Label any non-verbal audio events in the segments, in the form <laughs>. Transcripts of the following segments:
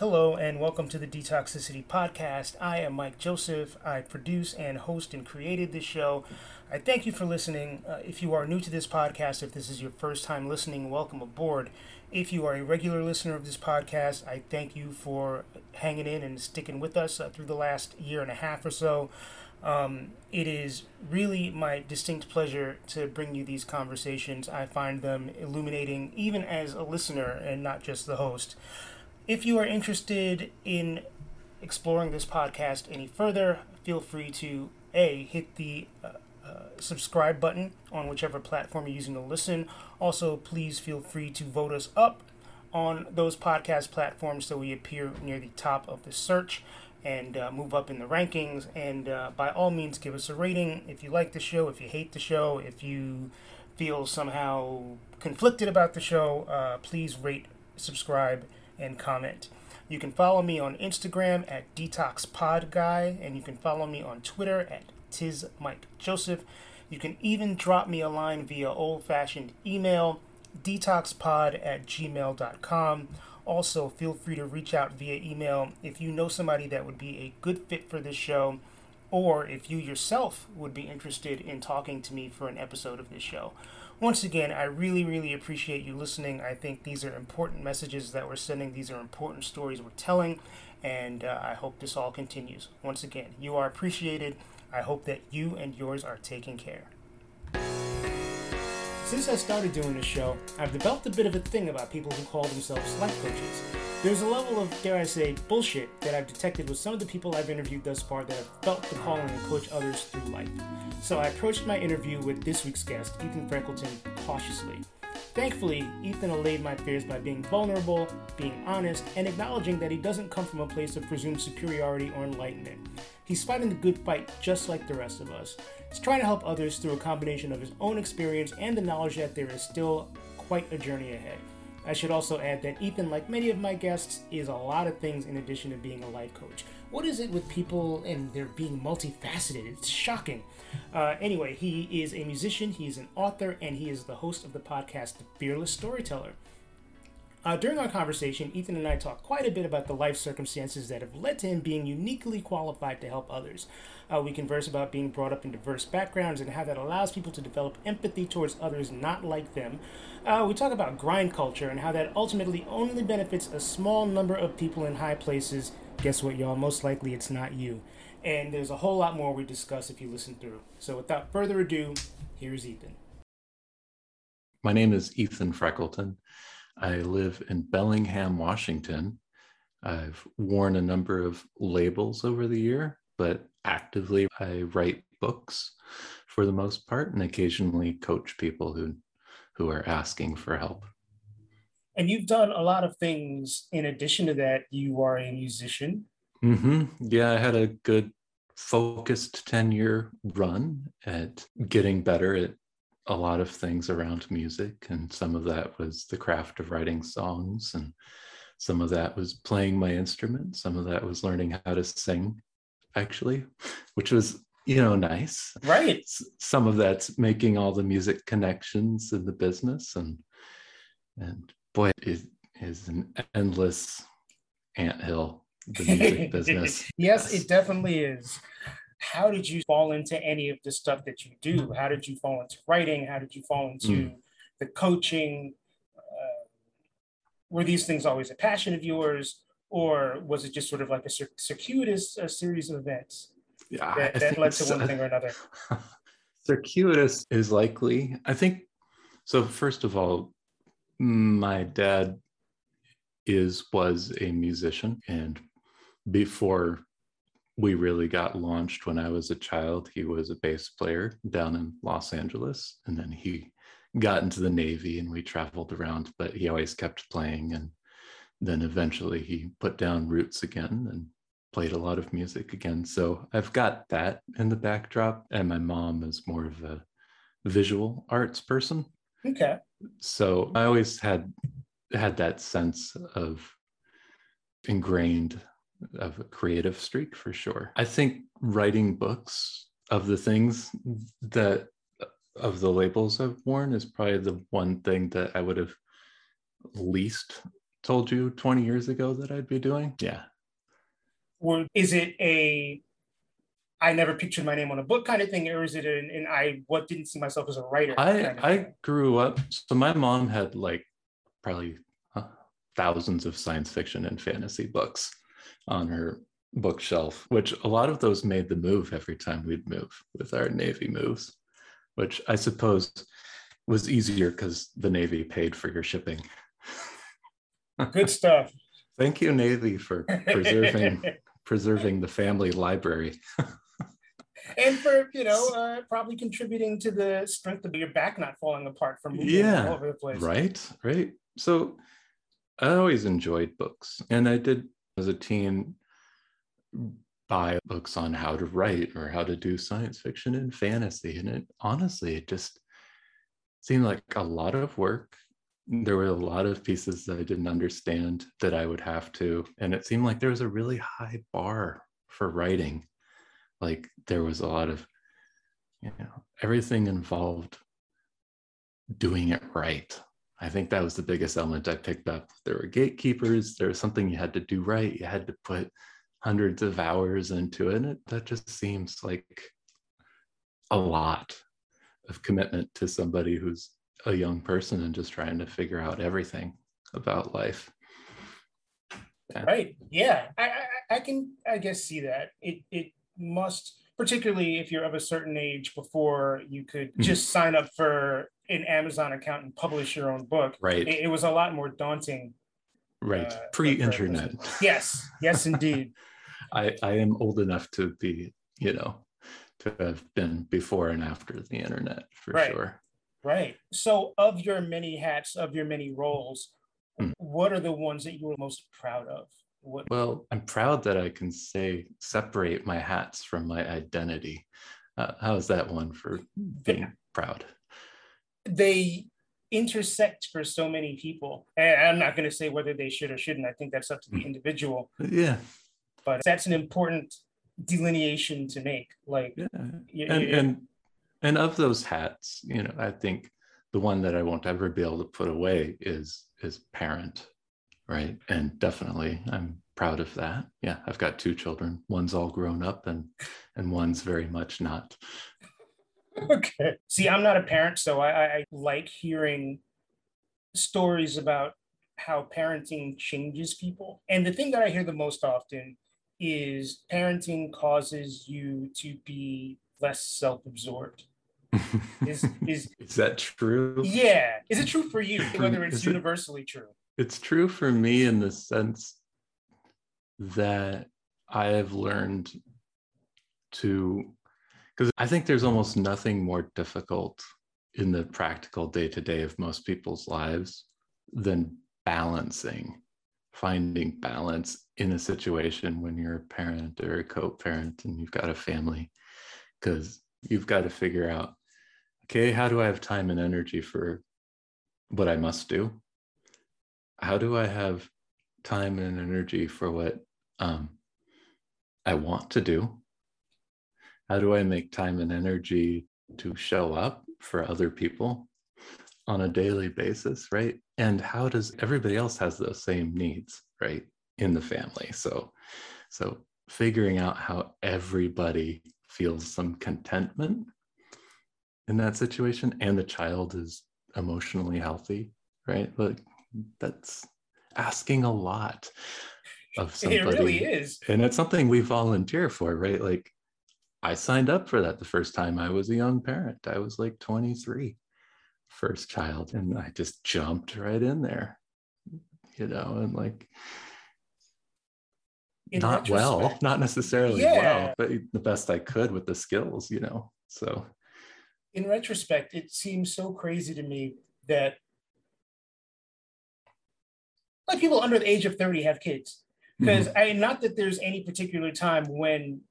Hello, and welcome to the Detoxicity Podcast. I am Mike Joseph. I produce and host and created this show. I thank you for listening. Uh, if you are new to this podcast, if this is your first time listening, welcome aboard. If you are a regular listener of this podcast, I thank you for hanging in and sticking with us uh, through the last year and a half or so. Um, it is really my distinct pleasure to bring you these conversations. I find them illuminating, even as a listener and not just the host. If you are interested in exploring this podcast any further, feel free to A, hit the uh, uh, subscribe button on whichever platform you're using to listen. Also, please feel free to vote us up on those podcast platforms so we appear near the top of the search and uh, move up in the rankings. And uh, by all means, give us a rating if you like the show, if you hate the show, if you feel somehow conflicted about the show, uh, please rate, subscribe, and comment. You can follow me on Instagram at DetoxPodGuy, and you can follow me on Twitter at TizMikeJoseph. You can even drop me a line via old fashioned email, detoxpod at gmail.com. Also, feel free to reach out via email if you know somebody that would be a good fit for this show, or if you yourself would be interested in talking to me for an episode of this show once again, I really, really appreciate you listening. I think these are important messages that we're sending, these are important stories we're telling, and uh, I hope this all continues. Once again, you are appreciated. I hope that you and yours are taken care. Since I started doing this show, I've developed a bit of a thing about people who call themselves life coaches. There's a level of, dare I say, bullshit that I've detected with some of the people I've interviewed thus far that have felt the calling to coach others through life. So I approached my interview with this week's guest, Ethan Freckleton, cautiously. Thankfully, Ethan allayed my fears by being vulnerable, being honest, and acknowledging that he doesn't come from a place of presumed superiority or enlightenment. He's fighting the good fight just like the rest of us. He's trying to help others through a combination of his own experience and the knowledge that there is still quite a journey ahead. I should also add that Ethan, like many of my guests, is a lot of things in addition to being a life coach. What is it with people and their being multifaceted? It's shocking. Uh, anyway, he is a musician, he is an author, and he is the host of the podcast The Fearless Storyteller. Uh, during our conversation, Ethan and I talked quite a bit about the life circumstances that have led to him being uniquely qualified to help others. Uh, we converse about being brought up in diverse backgrounds and how that allows people to develop empathy towards others not like them. Uh, we talk about grind culture and how that ultimately only benefits a small number of people in high places. Guess what, y'all? Most likely it's not you. And there's a whole lot more we discuss if you listen through. So without further ado, here's Ethan. My name is Ethan Freckleton. I live in Bellingham, Washington. I've worn a number of labels over the year, but actively I write books for the most part and occasionally coach people who who are asking for help. And you've done a lot of things in addition to that. You are a musician. Mm-hmm. Yeah, I had a good focused 10 year run at getting better at a lot of things around music, and some of that was the craft of writing songs, and some of that was playing my instrument, some of that was learning how to sing, actually, which was you know nice. Right. Some of that's making all the music connections in the business and and boy it is an endless anthill the music business <laughs> yes it definitely is how did you fall into any of the stuff that you do? How did you fall into writing? How did you fall into mm. the coaching? Uh, were these things always a passion of yours, or was it just sort of like a circuitous uh, series of events yeah, that, that led to one thing or another? <laughs> circuitous is likely. I think so. First of all, my dad is was a musician, and before we really got launched when I was a child. He was a bass player down in Los Angeles, and then he got into the Navy and we traveled around, but he always kept playing. And then eventually he put down roots again and played a lot of music again. So I've got that in the backdrop. And my mom is more of a visual arts person. Okay. So I always had had that sense of ingrained of a creative streak for sure. I think writing books of the things that of the labels I've worn is probably the one thing that I would have least told you 20 years ago that I'd be doing. Yeah. Or is it a I never pictured my name on a book kind of thing, or is it an, an I what didn't see myself as a writer? I kind of I thing? grew up. So my mom had like probably uh, thousands of science fiction and fantasy books on her bookshelf, which a lot of those made the move every time we'd move with our Navy moves, which I suppose was easier because the Navy paid for your shipping. good stuff. <laughs> Thank you, Navy, for preserving <laughs> preserving the family library. <laughs> and for you know uh, probably contributing to the strength of your back not falling apart from moving Yeah, all over the place. Right, right. So I always enjoyed books, and I did as a teen buy books on how to write or how to do science fiction and fantasy. And it honestly, it just seemed like a lot of work. There were a lot of pieces that I didn't understand that I would have to. And it seemed like there was a really high bar for writing. Like there was a lot of, you know, everything involved doing it right. I think that was the biggest element I picked up. There were gatekeepers, there was something you had to do right. You had to put hundreds of hours into it. And it, that just seems like a lot of commitment to somebody who's a young person and just trying to figure out everything about life. Yeah. Right. Yeah. I, I I can I guess see that. It it must particularly if you're of a certain age before you could Mhm. just sign up for an Amazon account and publish your own book. Right, It, it was a lot more daunting. right. uh, Pre-internet. Yes. Yes, indeed. <laughs> <laughs> I, I am old enough to be, you know, to have been before and after the internet for Right. sure. Right. So, of your many hats, of your many roles, Hmm. what are the ones that you were most proud of? What? Well, I'm proud that I can say separate my hats from my identity. Uh, how's that one for being proud? They intersect for so many people, and I'm not going to say whether they should or shouldn't. I think that's up to the Hmm. individual, Yeah, but that's an important delineation to make. Like, yeah. you, And you- and and of those hats, you know, I think the one that I won't ever be able to put away is is parent, right? And definitely, I'm proud of that. Yeah, I've got two children. One's all grown up, and and one's very much not. Okay. See, I'm not a parent, so I, I, like hearing stories about how parenting changes people. And the thing that I hear the most often is parenting causes you to be less self-absorbed. <laughs> Is is is that true? yeah. Is it true for you? Whether it's is it- universally true. It's true for me in the sense that I have learned to, because I think there's almost nothing more difficult in the practical day to day of most people's lives than balancing, finding balance in a situation when you're a parent or a co parent and you've got a family, because you've got to figure out, okay, how do I have time and energy for what I must do? how do I have time and energy for what um, I want to do? How do I make time and energy to show up for other people on a daily basis, right? And how does everybody else has those same needs, right, in the family? So, so figuring out how everybody feels some contentment in that situation, and the child is emotionally healthy, right? Like that's asking a lot of somebody. <laughs> It really is. And it's something we volunteer for, right? Like I signed up for that the first time I was a young parent. I was like 23, first child, and I just jumped right in there, you know, and like In not well, not necessarily Yeah. well, but the best I could with the skills, you know. So in retrospect, it seems so crazy to me that like people under the age of 30 have kids. Because mm-hmm. I not that there's any particular time when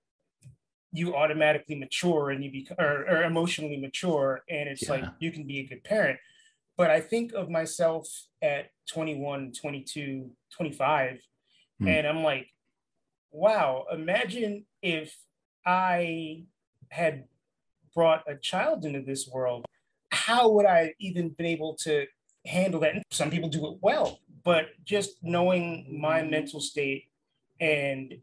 you automatically mature and you become or, or emotionally mature and it's like you can be a good parent. But I think of myself at 21, 22, 25, Hmm. and I'm like, wow, imagine if I had brought a child into this world, how would I even been able to handle that? And some people do it well, but just knowing my mental state and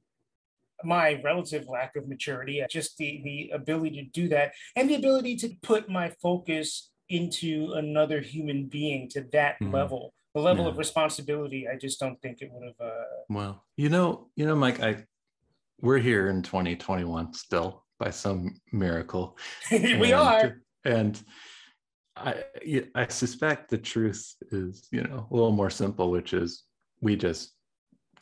my relative lack of maturity, just the the ability to do that, and the ability to put my focus into another human being to that mm. level, the level yeah. of responsibility. I just don't think it would have. Uh... Well, you know, you know, Mike, I we're here in 2021 still by some miracle. <laughs> we and, are, and I I suspect the truth is you know a little more simple, which is we just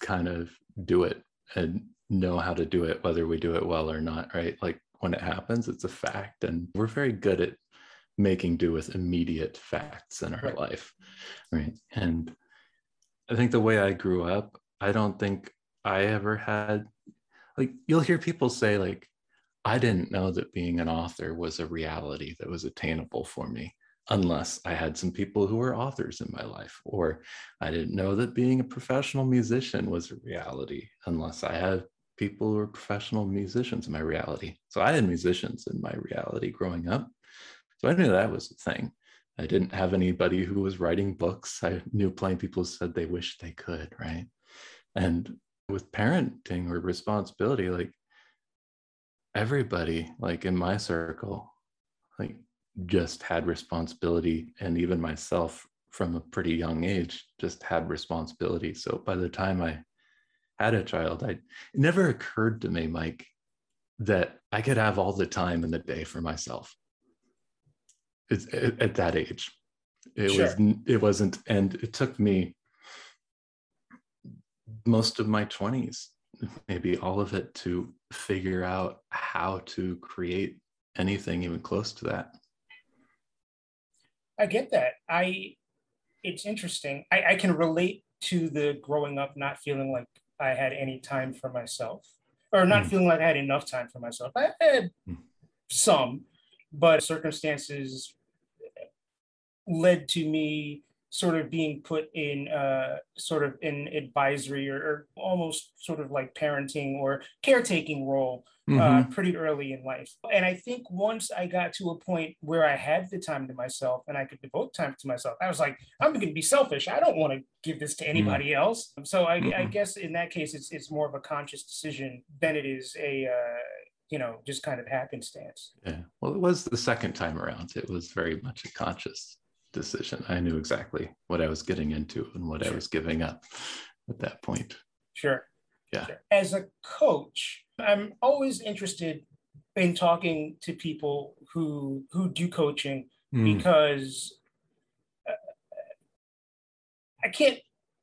kind of do it and know how to do it, whether we do it well or not, right? Like when it happens, it's a fact. And we're very good at making do with immediate facts in our right. life, right? And I think the way I grew up, I don't think I ever had, like, you'll hear people say, like, I didn't know that being an author was a reality that was attainable for me unless I had some people who were authors in my life, or I didn't know that being a professional musician was a reality unless I had people who were professional musicians in my reality. So I had musicians in my reality growing up. So I knew that was a thing. I didn't have anybody who was writing books. I knew plenty people said they wish they could, right? And with parenting or responsibility, like everybody, like in my circle, like just had responsibility and even myself from a pretty young age just had responsibility so by the time i had a child i it never occurred to me mike that i could have all the time in the day for myself it's at, at that age it sure. was it wasn't and it took me most of my 20s maybe all of it to figure out how to create anything even close to that I get that. I it's interesting. I, I can relate to the growing up not feeling like I had any time for myself. Or not mm. feeling like I had enough time for myself. I had mm. some, but circumstances led to me sort of being put in uh, sort of an advisory or, or, almost sort of like parenting or caretaking role uh, mm-hmm. uh, pretty early in life. And I think once I got to a point where I had the time to myself and I could devote time to myself, I was like, I'm going to be selfish. I don't want to give this to anybody mm-hmm. else. So I, mm-hmm. I, guess in that case, it's it's more of a conscious decision than it is a uh, you know just kind of happenstance. Yeah. Well, it was the second time around. It was very much a conscious decision. I knew exactly what I was getting into and what sure. I was giving up at that point. Sure. Yeah. Sure. As a coach, I'm always interested in talking to people who who do coaching mm. because uh, I can't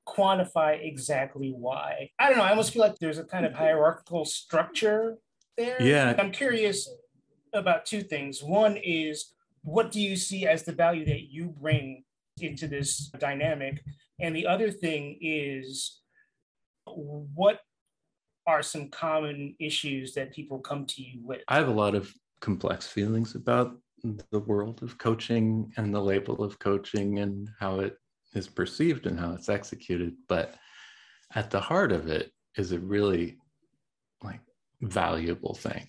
quantify exactly why. I don't know. I almost feel like there's a kind of hierarchical structure there. Yeah. I'm curious about two things. One is what do you see as the value that you bring into this dynamic? And the other thing is, what are some common issues that people come to you with? I have a lot of complex feelings about the world of coaching and the label of coaching and how it is perceived and how it's executed. But at the heart of it is a really like valuable thing.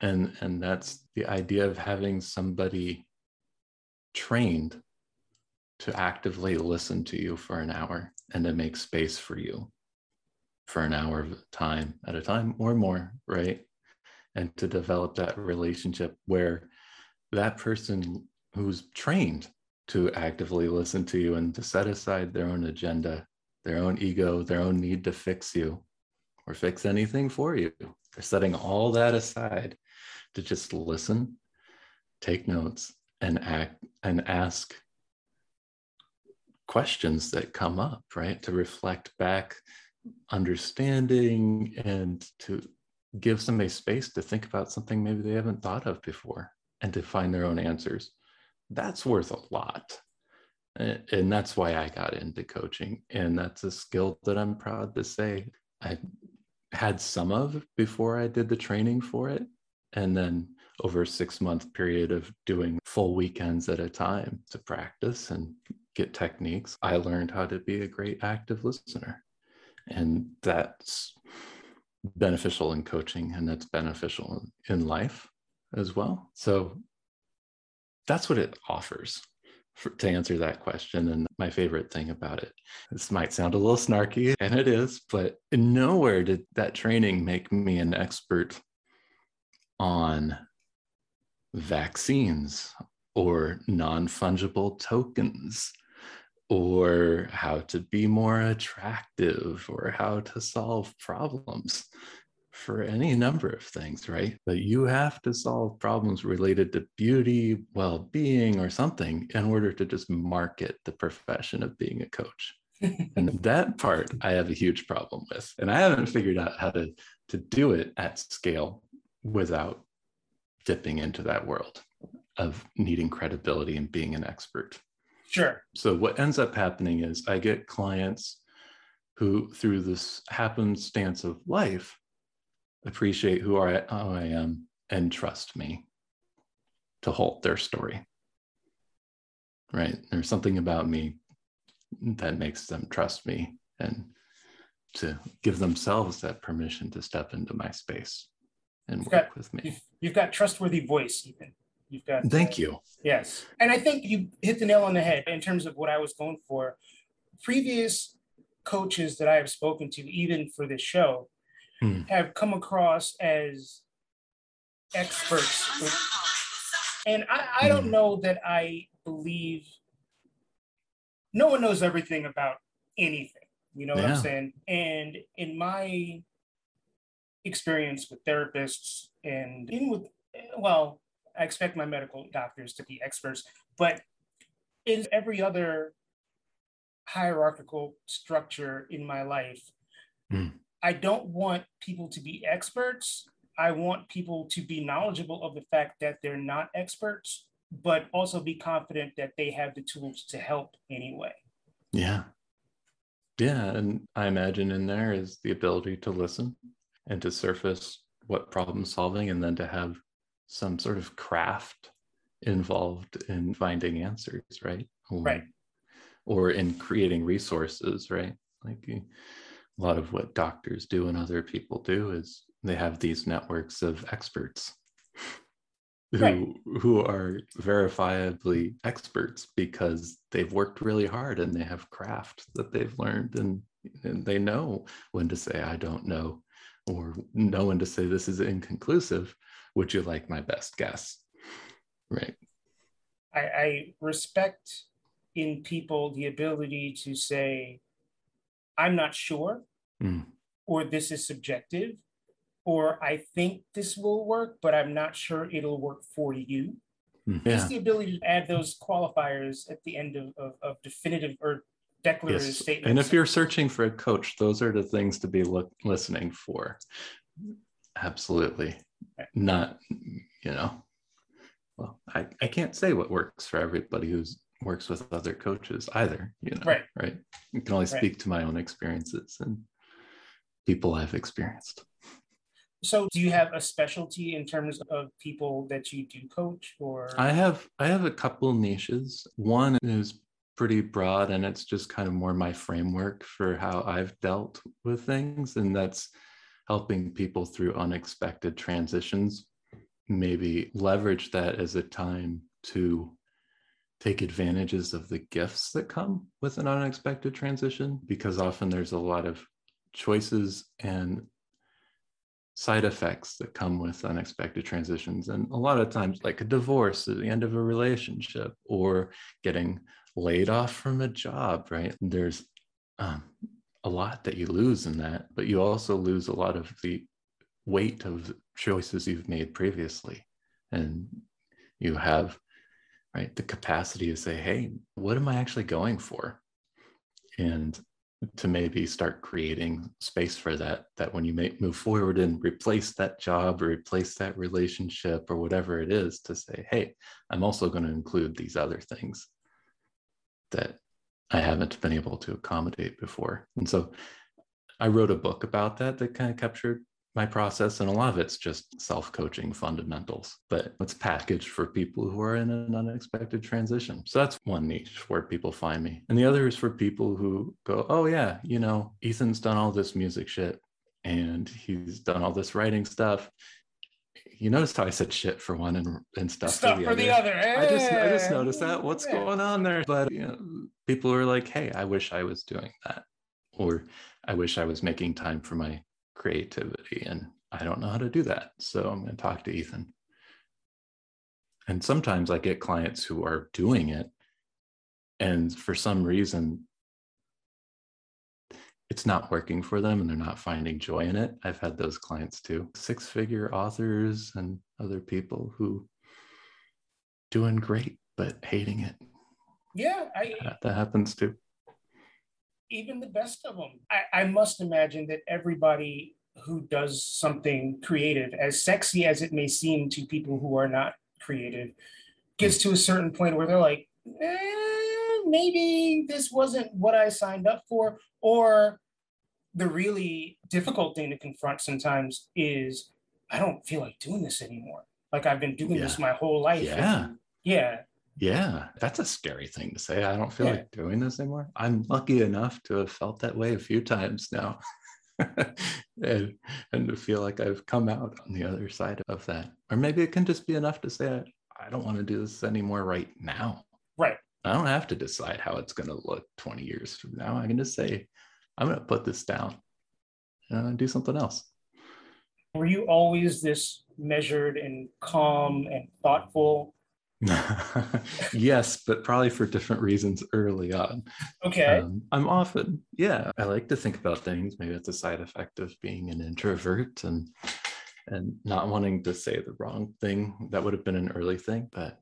And, and that's the idea of having somebody trained to actively listen to you for an hour and to make space for you for an hour of time at a time or more, right? And to develop that relationship where that person who's trained to actively listen to you and to set aside their own agenda, their own ego, their own need to fix you or fix anything for you. They're setting all that aside to just listen, take notes, and act and ask questions that come up, right? To reflect back understanding and to give somebody space to think about something maybe they haven't thought of before and to find their own answers. That's worth a lot. And that's why I got into coaching. And that's a skill that I'm proud to say I had some of before I did the training for it. And then over a six month period of doing full weekends at a time to practice and get techniques, I learned how to be a great active listener. And that's beneficial in coaching and that's beneficial in life as well. So that's what it offers. for, to answer that question. And my favorite thing about it, this might sound a little snarky, and it is, but nowhere did that training make me an expert on vaccines or non fungible tokens or how to be more attractive or how to solve problems for any number of things, right? But you have to solve problems related to beauty, well being, or something in order to just market the profession of being a coach. <laughs> and that part I have a huge problem with. And I haven't figured out how to, to do it at scale without dipping into that world of needing credibility and being an expert. Sure. So, what ends up happening is I get clients who, through this happenstance of life, appreciate who I, who I am and trust me to hold their story. Right. There's something about me that makes them trust me and to give themselves that permission to step into my space and You've work got- with me. You've, you've got trustworthy voice, even. You've got. Thank you. Yes. And I think you hit the nail on the head in terms of what I was going for. Previous coaches that I have spoken to, even for this show, Hmm. have come across as experts. And I, I don't Hmm. know that I believe no one knows everything about anything. You know what Yeah. I'm saying? And in my experience with therapists and even with, well, I expect my medical doctors to be experts, but in every other hierarchical structure in my life, Hmm. I don't want people to be experts. I want people to be knowledgeable of the fact that they're not experts, but also be confident that they have the tools to help anyway. Yeah. Yeah. And I imagine in there is the ability to listen and to surface what problem solving and then to have some sort of craft involved in finding answers, right? Or, Right. Or in creating resources, right? Like eh, a lot of what doctors do and other people do is they have these networks of experts <laughs> who Right. who are verifiably experts because they've worked really hard and they have craft that they've learned and, and they know when to say I don't know or no one to say this is inconclusive. Would you like my best guess? Right. I, I respect in people the ability to say, I'm not sure, Mm. or this is subjective, or I think this will work, but I'm not sure it'll work for you. Mm. Just the ability to add those qualifiers at the end of, of, of definitive or declarative Yes. statements. And if you're searching for a coach, those are the things to be look, listening for. Absolutely. Not, you know, well, I, I can't say what works for everybody who's works with other coaches either, you know, Right. right? I can only Right. speak to my own experiences and people I've experienced. so do you have a specialty in terms of people that you do coach or I have I have a couple niches. One is pretty broad and it's just kind of more my framework for how I've dealt with things and that's helping people through unexpected transitions maybe leverage that as a time to take advantages of the gifts that come with an unexpected transition because often there's a lot of choices and side effects that come with unexpected transitions. And a lot of times, like a divorce at the end of a relationship or getting laid off from a job, right? There's um, a lot that you lose in that, but you also lose a lot of the weight of choices you've made previously. And you have, right, the capacity to say, hey, what am I actually going for? And to maybe start creating space for that that when you make move forward and replace that job or replace that relationship or whatever it is to say hey i'm also going to include these other things that i haven't been able to accommodate before. And so i wrote a book about that that kind of captured my process and a lot of it's just self-coaching fundamentals but it's packaged for people who are in an unexpected transition. So that's one niche where people find me. And the other is for people who go oh yeah you know ethan's done all this music shit and he's done all this writing stuff you noticed how I said shit for one and, and stuff, Stuff for the for the other. other. I just I just Eh, noticed that. What's yeah. going on there? But you know, people are like, "Hey, I wish I was doing that," or "I wish I was making time for my creativity," and I don't know how to do that. So I'm going to talk to Ethan. And sometimes I get clients who are doing it, and for some reason, it's not working for them and they're not finding joy in it. I've had those clients too. Six figure authors and other people who doing great but hating it. Yeah, I, That, that happens too. even the best of them. I, I must imagine that everybody who does something creative, as sexy as it may seem to people who are not creative, gets to a certain point where they're like, eh, maybe this wasn't what I signed up for. Or the really difficult thing to confront sometimes is I don't feel like doing this anymore. Like I've been doing this my whole life. Yeah. and- yeah. Yeah. That's a scary thing to say. I don't feel Yeah. like doing this anymore. I'm lucky enough to have felt that way a few times now. <laughs> and, and to feel like I've come out on the other side of that. Or maybe it can just be enough to say, I don't want to do this anymore right now. Right. I don't have to decide how it's going to look 20 years from now. I can just say, I'm going to put this down and do something else. Were you always this measured and calm and thoughtful? <laughs> yes, but probably for different reasons early on. Okay. Um, I'm often, yeah, I like to think about things. Maybe it's a side effect of being an introvert and and not wanting to say the wrong thing. That would have been an early thing, but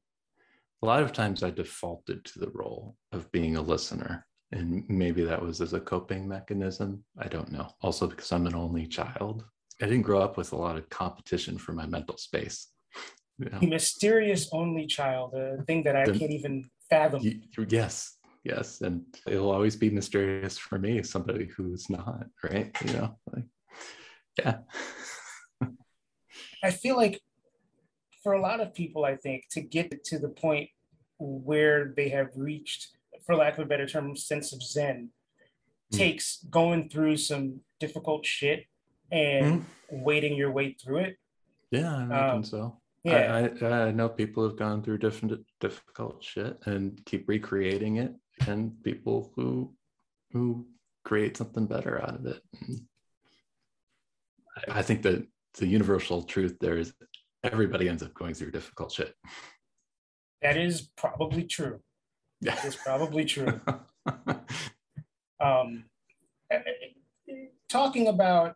a lot of times I defaulted to the role of being a listener. And maybe that was as a coping mechanism. I don't know. Also, because I'm an only child, I didn't grow up with a lot of competition for my mental space. You know? the mysterious only child, a thing that I The- can't even fathom. Y- yes yes and it'll always be mysterious for me somebody who's not right you know like yeah I feel like for a lot of people, I think to get to the point where they have reached, for lack of a better term, sense of Zen, Mm. takes going through some difficult shit and wading your way through it. yeah i imagine Um, so Yeah. I, I i know people have gone through different difficult shit and keep recreating it and people who who create something better out of it I, I think that the universal truth there is everybody ends up going through difficult shit that is probably true. Yeah That is probably true. <laughs> um, talking about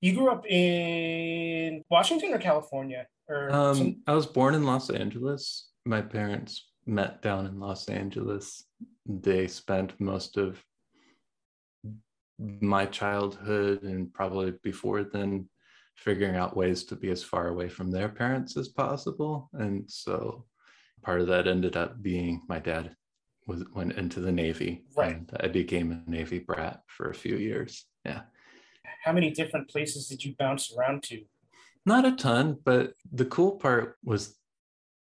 you grew up in Washington or California or Um, some- I was born in Los Angeles. My parents met down in Los Angeles. They spent most of my childhood and probably before then figuring out ways to be as far away from their parents as possible. And so part of that ended up being my dad was went into the Navy. Right. And I became a Navy brat for a few years. Yeah. how many different places did you bounce around to? Not a ton, but the cool part was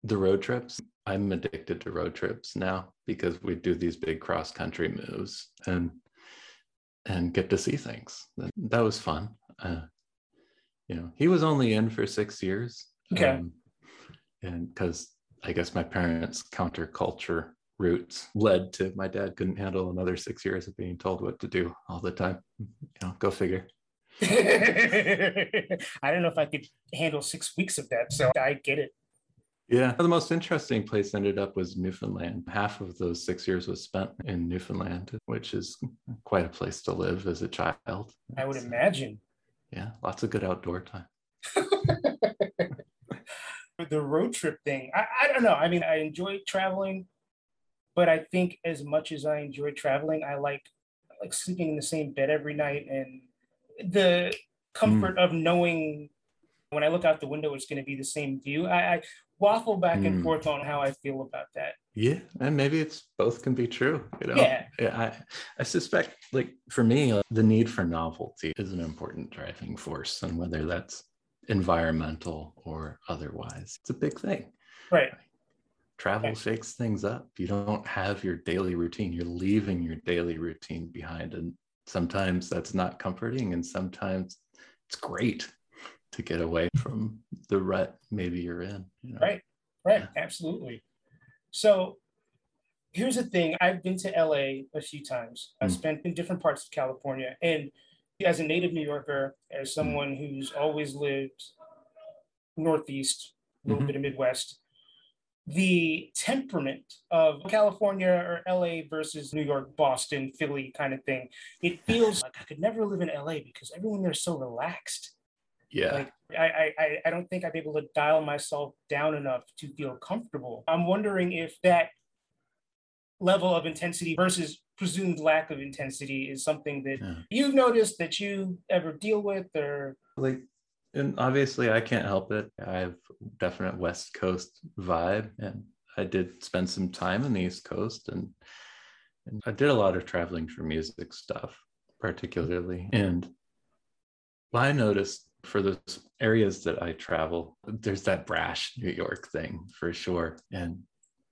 the road trips. I'm addicted to road trips now because we do these big cross country moves and and get to see things. That was fun. Uh, you know, he was only in for six years. Okay. and because I guess my parents' counterculture roots led to my dad couldn't handle another six years of being told what to do all the time. You know, go figure. <laughs> I don't know if I could handle six weeks of that, so I get it. Yeah, the most interesting place ended up was Newfoundland. Half of those six years was spent in Newfoundland, which is quite a place to live as a child. I would imagine. Yeah, lots of good outdoor time. <laughs> The road trip thing, I, I don't know. I mean, I enjoy traveling, but I think as much as I enjoy traveling, I like I like sleeping in the same bed every night and the comfort of knowing when I look out the window, it's going to be the same view. I, I waffle back and Mm. forth on how I feel about that. Yeah, and maybe it's both can be true. You know, Yeah. I I suspect, like for me, uh, the need for novelty is an important driving force, and whether that's environmental or otherwise, it's a big thing. Right. Travel Okay. shakes things up. You don't have your daily routine. You're leaving your daily routine behind, and sometimes that's not comforting, and sometimes it's great. to get away from the rut maybe you're in. You know? Right, right, yeah. absolutely. So here's the thing I've been to LA a few times, I've mm. spent in different parts of California. And as a native New Yorker, as hmm. someone who's always lived Northeast, a little mm-hmm. bit of Midwest, the temperament of California or LA versus New York, Boston, Philly kind of thing. It <laughs> feels like I could never live in LA because everyone there's so relaxed. Yeah. Like I, I, I don't think I'm able to dial myself down enough to feel comfortable. I'm wondering if that level of intensity versus presumed lack of intensity is something that yeah. you've noticed that you ever deal with or like and obviously I can't help it. I have definite West Coast vibe, and I did spend some time in the East Coast, and, and I did a lot of traveling for music stuff, particularly. And I noticed for those areas that I travel, there's that brash New York thing for sure, and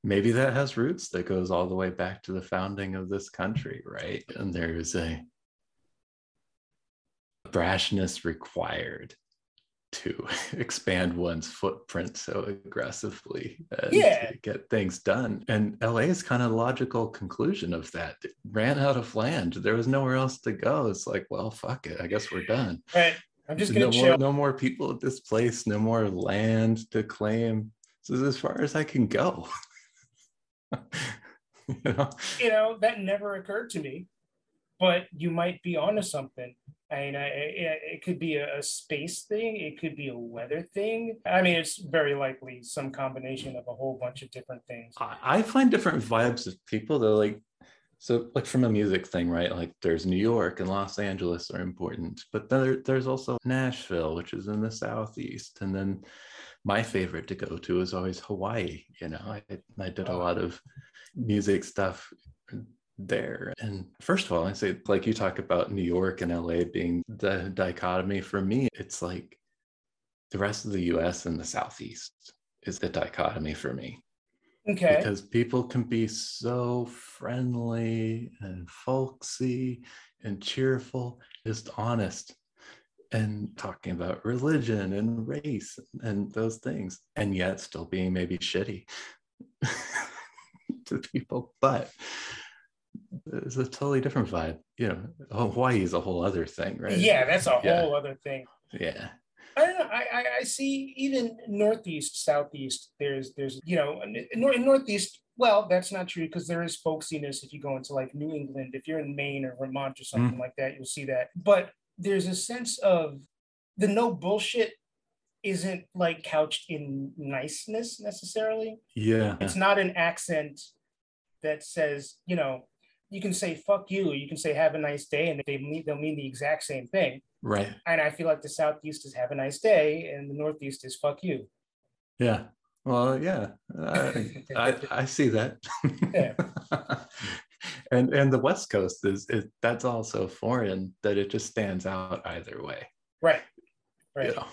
maybe that has roots that goes all the way back to the founding of this country, right? And there's a brashness required to <laughs> expand one's footprint so aggressively and yeah. get things done. And LA is kind of logical conclusion of that. It ran out of land. There was nowhere else to go. It's like, well, fuck it. I guess we're done. Right. I'm just gonna no chill. More, no more people at this place, no more land to claim. This is as far as I can go. <laughs> <laughs> you know? You know, that never occurred to me. But you might be onto something I mean, I, it, it could be a, a, space thing. It could be a weather thing. I mean, it's very likely some combination of a whole bunch of different things. I, I find different vibes of people. They're like, so like from a music thing, right? Like there's New York and Los Angeles are important, but there, there's also Nashville, which is in the southeast, and then my favorite to go to is always Hawaii. You know, I I did a lot of music stuff there. And first of all, I say, like you talk about New York and LA being the dichotomy. For me, it's like the rest of the US and the Southeast is the dichotomy for me. Okay. Because people can be so friendly and folksy and cheerful, just honest and talking about religion and race and those things, and yet still being maybe shitty <laughs> to people. But it's a totally different vibe. You know, Hawaii is a whole other thing, right? Yeah, that's a yeah. whole other thing. Yeah. I don't know. I, I see even northeast, southeast. There's there's you know in northeast. Well, that's not true because there is folksiness if you go into like New England. If you're in Maine or Vermont or something mm. like that, you'll see that. But there's a sense of the no bullshit isn't like couched in niceness necessarily. Yeah. It's not an accent that says, you know, you can say fuck you, you can say have a nice day, and they mean they'll mean the exact same thing. Right. And I feel like the southeast is have a nice day, and the northeast is fuck you. Yeah. Well, yeah, I, I, I see that. Yeah. <laughs> and and the West Coast is, is that's also foreign that it just stands out either way. Right. Right. You know?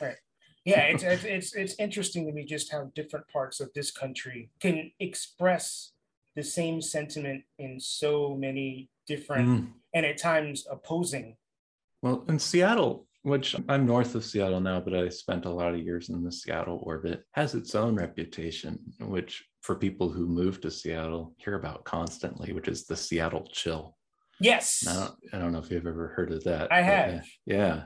Right. Yeah, it's, it's it's it's interesting to me just how different parts of this country can express the same sentiment in so many different mm. and at times opposing. Well, in Seattle, which I'm north of Seattle now, but I spent a lot of years in the Seattle orbit, has its own reputation, which for people who move to Seattle hear about constantly, which is the Seattle chill. Yes. Now, I don't know if you've ever heard of that. I have. Yeah. yeah.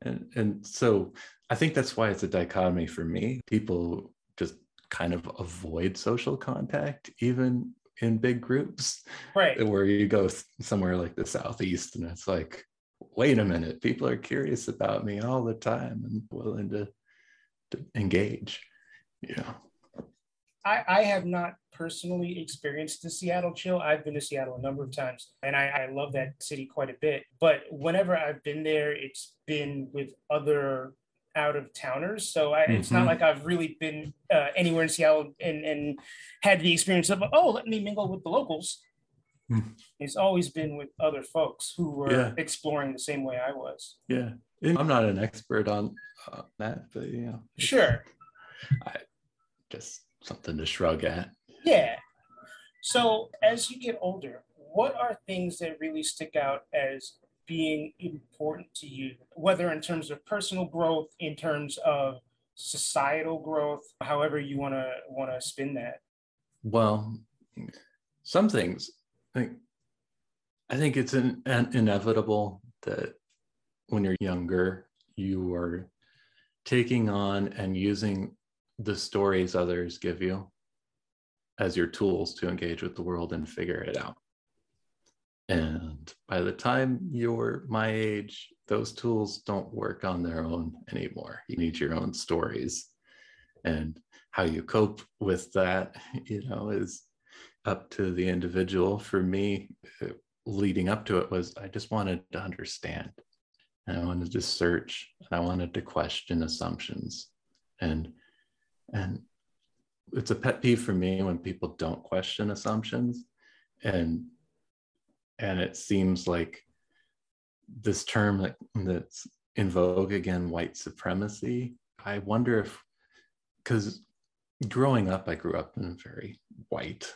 And and so I think that's why it's a dichotomy for me. People just kind of avoid social contact, even in big groups right where you go somewhere like the southeast and it's like wait a minute people are curious about me all the time and willing to, to engage you know I, I have not personally experienced the Seattle chill. I've been to Seattle a number of times and I, I love that city quite a bit. But whenever I've been there, it's been with other out of towners. So I, mm-hmm. it's not mm-hmm. like I've really been uh, anywhere in Seattle and, and had the experience of, oh, let me mingle with the locals. Mm. It's always been with other folks who were yeah. exploring the same way I was. Yeah. I'm not an expert on uh, that, but you know. Sure. I, just something to shrug at. Yeah. So as you get older, what are things that really stick out as being important to you, whether in terms of personal growth, in terms of societal growth, however you want to want to spin that? Well, some things. I think, I think it's an, an inevitable that when you're younger, you are taking on and using the stories others give you as your tools to engage with the world and figure it out. And by the time you're my age, those tools don't work on their own anymore. You need your own stories. And how you cope with that, <laughs> you know, is up to the individual. For me, uh, leading up to it was I just wanted to understand. And I wanted to search and I wanted to question assumptions. And and it's a pet peeve for me when people don't question assumptions. And and it seems like this term that, that's in vogue again, white supremacy. I wonder if because growing up, I grew up in a very white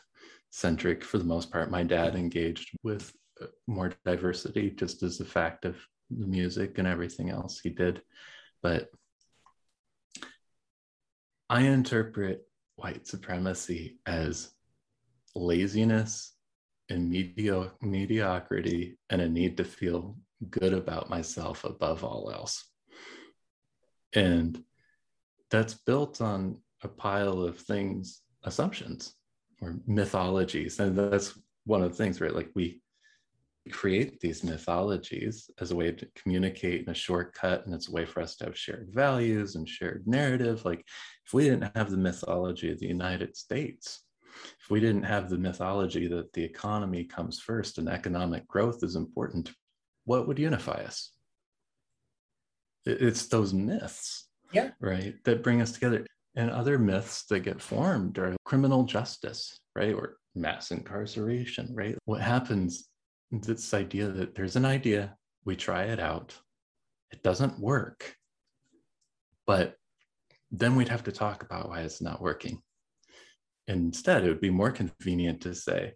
centric for the most part. My dad engaged with uh, more diversity just as a fact of the music and everything else he did. But I interpret white supremacy as laziness and medio- mediocrity and a need to feel good about myself above all else. And that's built on a pile of things, assumptions or mythologies. And that's one of the things, right? Like we create these mythologies as a way to communicate in a shortcut and it's a way for us to have shared values and shared narrative like if we didn't have the mythology of the united states if we didn't have the mythology that the economy comes first and economic growth is important what would unify us it's those myths yeah right that bring us together and other myths that get formed are criminal justice right or mass incarceration right what happens is this idea that there's an idea, we try it out, it doesn't work, but then we'd have to talk about why it's not working. Instead, it would be more convenient to say,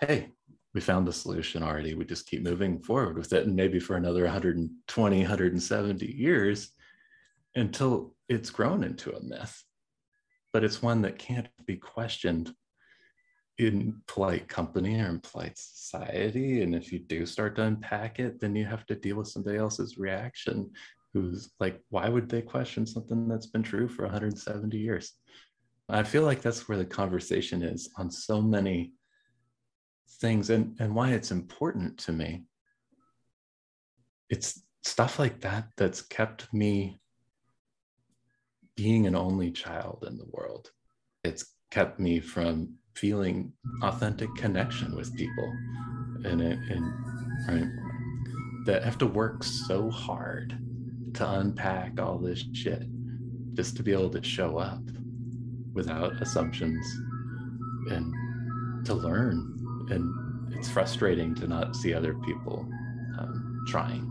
hey, we found the solution already. We just keep moving forward with it. And maybe for another 120, 170 years until it's grown into a myth. But it's one that can't be questioned in polite company or in polite society. And if you do start to unpack it, then you have to deal with somebody else's reaction who's like, why would they question something that's been true for 170 years? I feel like that's where the conversation is on so many things and, and why it's important to me. It's stuff like that that's kept me being an only child in the world. It's kept me from feeling authentic connection with people and, and right that have to work so hard to unpack all this shit just to be able to show up without assumptions and to learn and it's frustrating to not see other people um, trying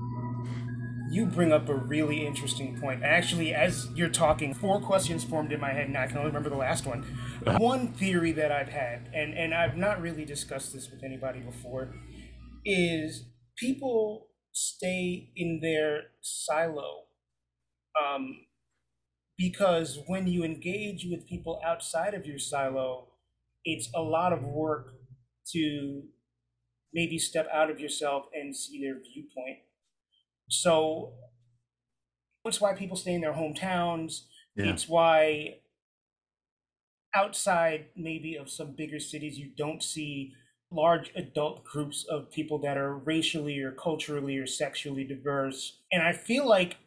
you bring up a really interesting point. Actually, as you're talking, four questions formed in my head, and I can only remember the last one. <laughs> One theory that I've had, and, and I've not really discussed this with anybody before, is people stay in their silo um, because when you engage with people outside of your silo, it's a lot of work to maybe step out of yourself and see their viewpoint so it's why people stay in their hometowns. Yeah. It's why outside maybe of some bigger cities you don't see large adult groups of people that are racially or culturally or sexually diverse. And I feel like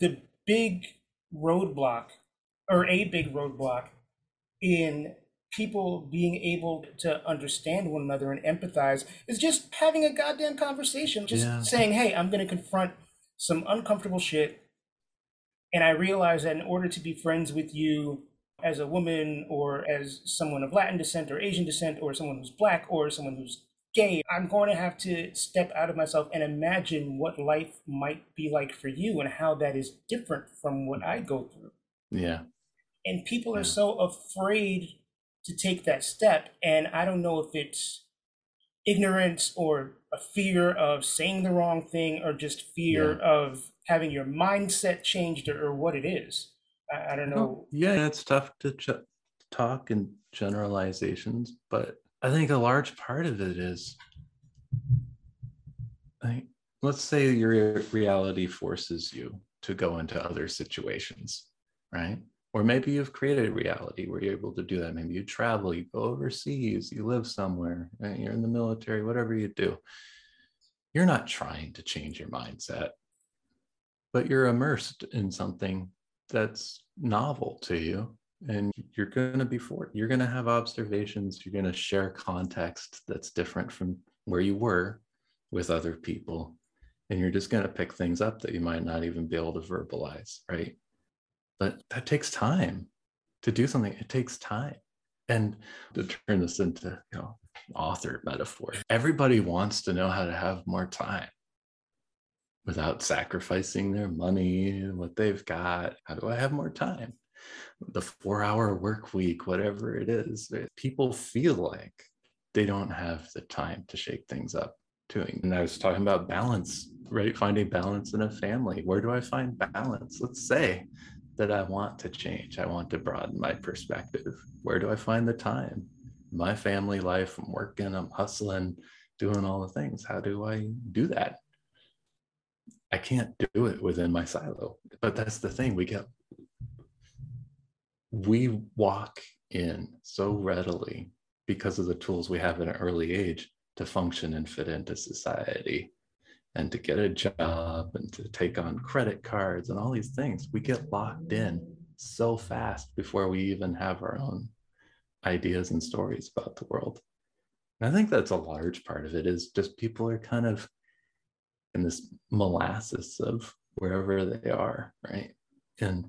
the big roadblock or a big roadblock in people being able to understand one another and empathize is just having a goddamn conversation, just yeah. saying, hey, I'm going to confront some uncomfortable shit. And I realize that in order to be friends with you as a woman or as someone of Latin descent or Asian descent or someone who's black or someone who's gay, I'm going to have to step out of myself and imagine what life might be like for you and how that is different from what mm. I go through. Yeah. And people yeah. are so afraid to take that step. And I don't know if it's ignorance or a fear of saying the wrong thing or just fear yeah. of having your mindset changed or, or what it is. I, I don't know. Well, yeah, it's tough to ch- talk in generalizations, but I think a large part of it is I, let's say your reality forces you to go into other situations, right? Or maybe you've created a reality where you're able to do that. Maybe you travel, you go overseas, you live somewhere, right? you're in the military, whatever you do. You're not trying to change your mindset, but you're immersed in something that's novel to you. And you're going to be for. You're going to have observations. You're going to share context that's different from where you were with other people. And you're just going to pick things up that you might not even be able to verbalize, right? But that takes time to do something. It takes time. And to turn this into you know author metaphor everybody wants to know how to have more time without sacrificing their money what they've got. How do i have more time? The four hour work week whatever it is people feel like they don't have the time to shake things up doing. And i was talking about balance right? Finding balance in a family. Where do i find balance? Let's say that I want to change. I want to broaden my perspective. Where do I find the time? My family life, I'm working, I'm hustling, doing all the things. How do I do that? I can't do it within my silo. But that's the thing. We get, we walk in so readily because of the tools we have at an early age to function and fit into society and to get a job and to take on credit cards and all these things. We get locked in so fast before we even have our own ideas and stories about the world. And I think that's a large part of it is just people are kind of in this molasses of wherever they are, right? And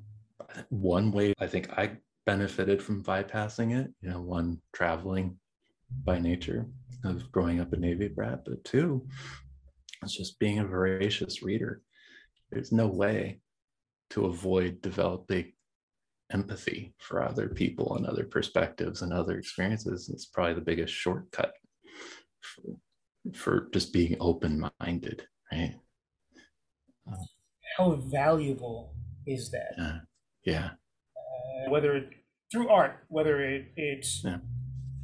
one way I think I benefited from bypassing it, you know, one traveling by nature of growing up a Navy brat, but two, it's just being a voracious reader. There's no way to avoid developing empathy for other people and other perspectives and other experiences. It's probably the biggest shortcut for, for just being open minded, right? How valuable is that? Yeah. yeah. Uh, whether it, through art, whether it, it's yeah.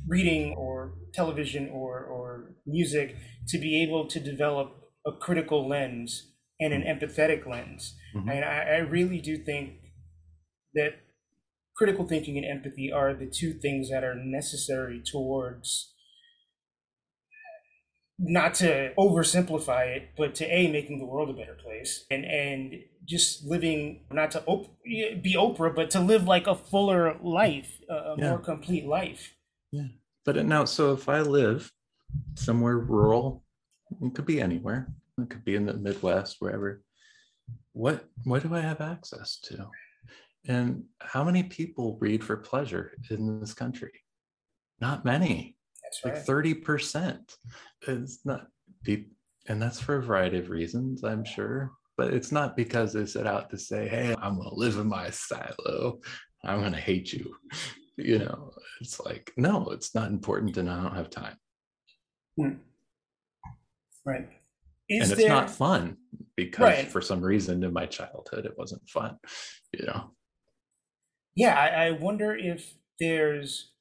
reading or television or, or music, to be able to develop a critical lens and an empathetic lens. Mm-hmm. And I, I really do think that critical thinking and empathy are the two things that are necessary towards not to oversimplify it, but to a making the world a better place and and just living not to op- be Oprah, but to live like a fuller life, a yeah. more complete life. Yeah, but now, so if I live somewhere rural it could be anywhere. It could be in the Midwest, wherever. What what do I have access to? And how many people read for pleasure in this country? Not many. That's right. Like 30%. It's not deep. And that's for a variety of reasons, I'm sure. But it's not because they set out to say, hey, I'm going to live in my silo. I'm going to hate you. You know, it's like, no, it's not important and I don't have time. Hmm. Right. Is and it's there... not fun because right. for some reason in my childhood it wasn't fun, you know. Yeah, I, I wonder if there's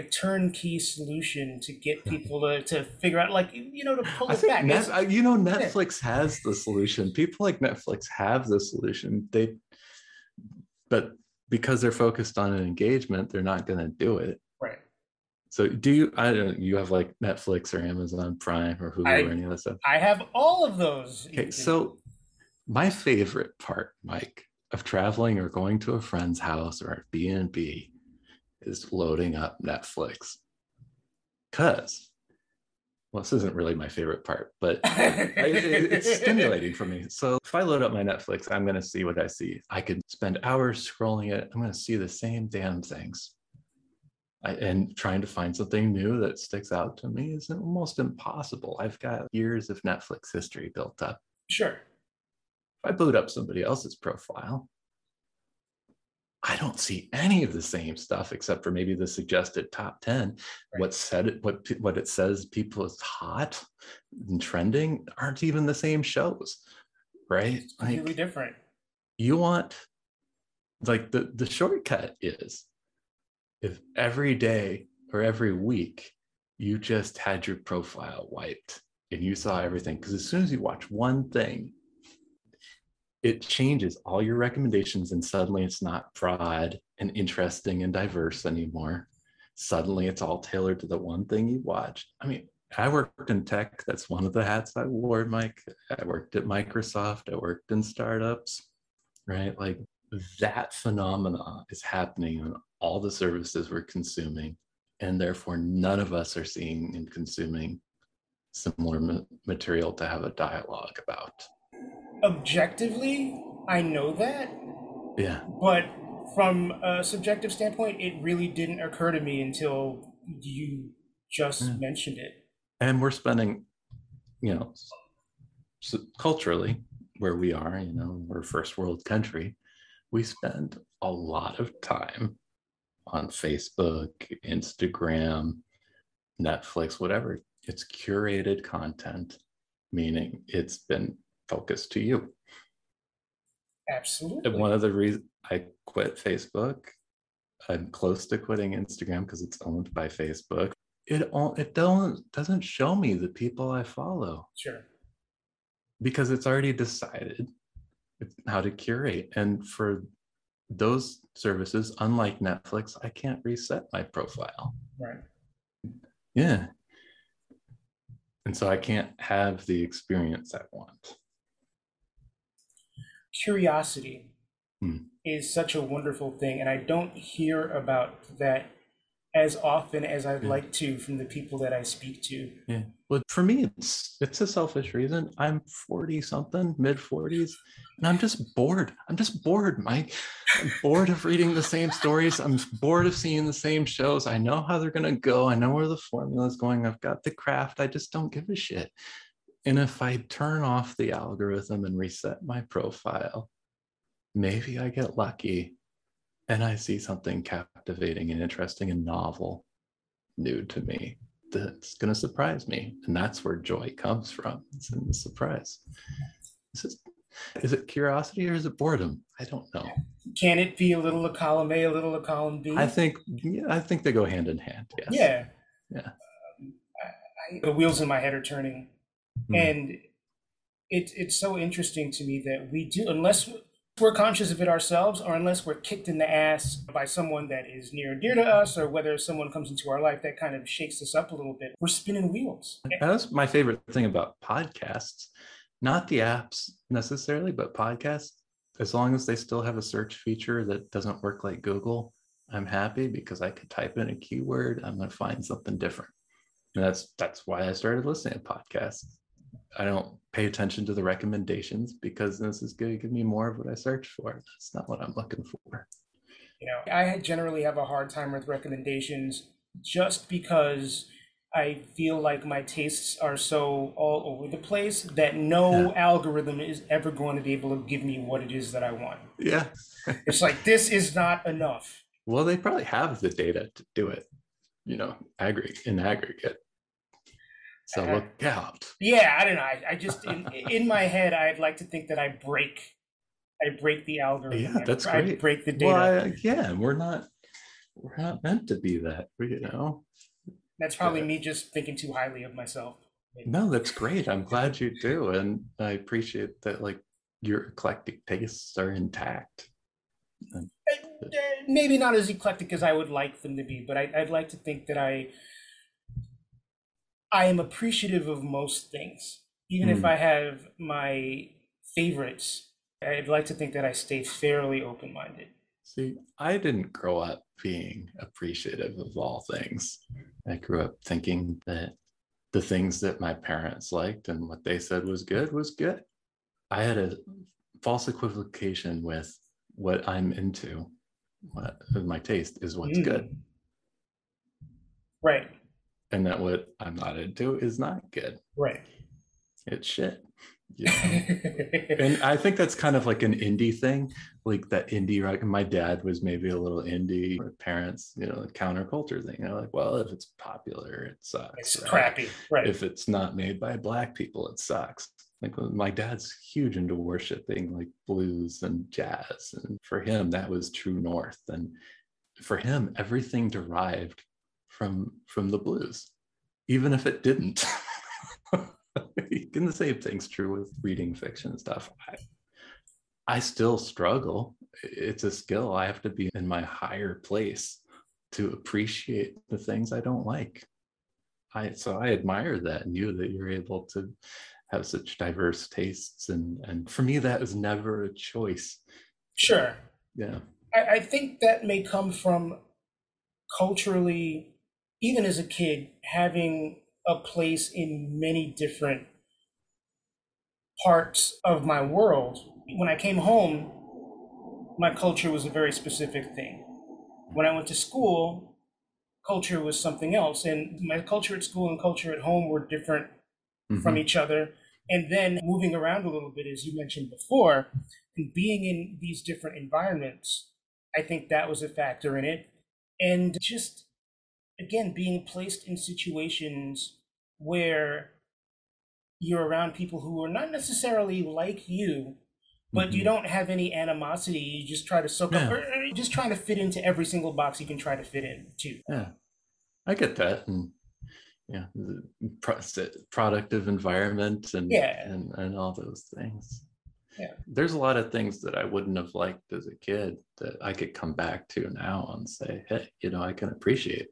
a turnkey solution to get hmm. people to, to figure out like you know to pull it back Net, uh, you know netflix has the solution people like netflix have the solution they but because they're focused on an engagement they're not going to do it so do you? I don't. You have like Netflix or Amazon Prime or Hulu I, or any of that stuff. I have all of those. Okay, so my favorite part, Mike, of traveling or going to a friend's house or B and B, is loading up Netflix. Cause, well, this isn't really my favorite part, but <laughs> it's stimulating for me. So if I load up my Netflix, I'm going to see what I see. I could spend hours scrolling it. I'm going to see the same damn things I, and trying to find something new that sticks out to me is almost impossible. I've got years of Netflix history built up. Sure. If I boot up somebody else's profile, I don't see any of the same stuff except for maybe the suggested top 10. Right. What said it, what what it says people is hot and trending aren't even the same shows, right? It's completely different. you want like the the shortcut is if every day or every week you just had your profile wiped and you saw everything because as soon as you watch one thing it changes all your recommendations and suddenly it's not broad and interesting and diverse anymore. Suddenly it's all tailored to the one thing you watched. I mean i worked in tech. That's one of the hats i wore mike. I worked at microsoft. I worked in startups right? Like that phenomena is happening in all the services we're consuming and therefore none of us are seeing and consuming similar ma- material to have a dialogue about Objectively, I know that, yeah but from a subjective standpoint, it really didn't occur to me until you just Yeah. mentioned it. and we're spending you know s- culturally where we are you know we're a first world country we spend a lot of time on facebook instagram netflix whatever. It's curated content meaning it's been focused to you. Absolutely. and one of the reasons i quit facebook. I'm close to quitting instagram because it's owned by facebook. It all it don't doesn't show me the people i follow. Sure. because it's already decided how to curate and for those services unlike netflix i can't reset my profile Right. yeah and so i can't have the experience i want Curiosity Hmm. is such a wonderful thing, and I don't hear about that as often as I'd Yeah. like to from the people that I speak to. yeah. Well for me it's it's a selfish reason. I'm 40 something mid 40s and i'm just bored. I'm just bored mike. I'm bored of reading the same stories. I'm bored of seeing the same shows. I know how they're going to go. I know where the formula is going. I've got the craft. I just don't give a shit. And if i turn off the algorithm and reset my profile maybe i get lucky and i see something captivating and interesting and novel new to me that's going to surprise me and that's where joy comes from it's in the surprise is it, is it curiosity or is it boredom i don't know Can it be a little of column A, a little of column B? i think yeah, i think they go hand in hand yes Yeah. Yeah. Um, I, I, the wheels in my head are turning, Hmm. and it, it's so interesting to me that we do, unless we're conscious of it ourselves, or unless we're kicked in the ass by someone that is near and dear to us, or whether someone comes into our life that kind of shakes us up a little bit, we're spinning wheels. that's my favorite thing about podcasts. Not the apps necessarily but podcasts. As long as they still have a search feature that doesn't work like google i'm happy because i could type in a keyword i'm going to find something different. And that's that's why i started listening to podcasts i don't pay attention to the recommendations because this is going to give me more of what i search for. That's not what i'm looking for. You know, I generally have a hard time with recommendations just because I feel like my tastes are so all over the place that no algorithm is ever going to be able to give me what it is that I want. yeah. It's like this is not enough. well they probably have the data to do it you know aggregate in aggregate so Uh, look out Yeah, I don't know. I, I just in, in my head I'd like to think that I break I break the algorithm. Yeah, that's I great. break the data. Well, I, yeah, we're not we're not meant to be that, you know. That's probably me just thinking too highly of myself. No, that's great. I'm glad you do, and I appreciate that. Like your eclectic tastes are intact. Uh, maybe not as eclectic as I would like them to be, but I, I'd like to think that I I am appreciative of most things, even if Hmm. I have my favorites. I'd like to think that I stay fairly open minded. See, I didn't grow up being appreciative of all things. I grew up thinking that the things that my parents liked and what they said was good was good. I had a false equivocation with what I'm into, what my taste is what's Mm. good, Right, and that what I'm not into is not good. right. It's shit. <laughs> Yeah. and I think that's kind of like an indie thing, like that indie rock. My dad was maybe a little indie. My parents, you know, the counterculture thing. They're like, well, if it's popular, it sucks. It's right? crappy, right? If it's not made by black people, it sucks. Like my dad's huge into worshiping like blues and jazz, and for him that was true north. And for him, everything derived from from the blues, even if it didn't. and the same thing's true with reading fiction stuff. I, I still struggle. It's a skill. I have to be in my higher place to appreciate the things I don't like. I so I admire that in you that you're able to have such diverse tastes and and for me that was never a choice. Sure. Yeah. I, I think that may come from culturally, even as a kid, having a place in many different parts of my world. When I came home, my culture was a very specific thing. When I went to school, culture was something else. And my culture at school and culture at home were different mm-hmm. from each other. And then moving around a little bit, as you mentioned before, and being in these different environments, I think that was a factor in it. And just, again, being placed in situations where you're around people who are not necessarily like you, but mm-hmm. you don't have any animosity. You just try to soak yeah. up, or just trying to fit into every single box you can try to fit in too. Yeah, I get that, and yeah, the productive environment and yeah, and and all those things. Yeah, there's a lot of things that I wouldn't have liked as a kid that I could come back to now and say, hey, you know, I can appreciate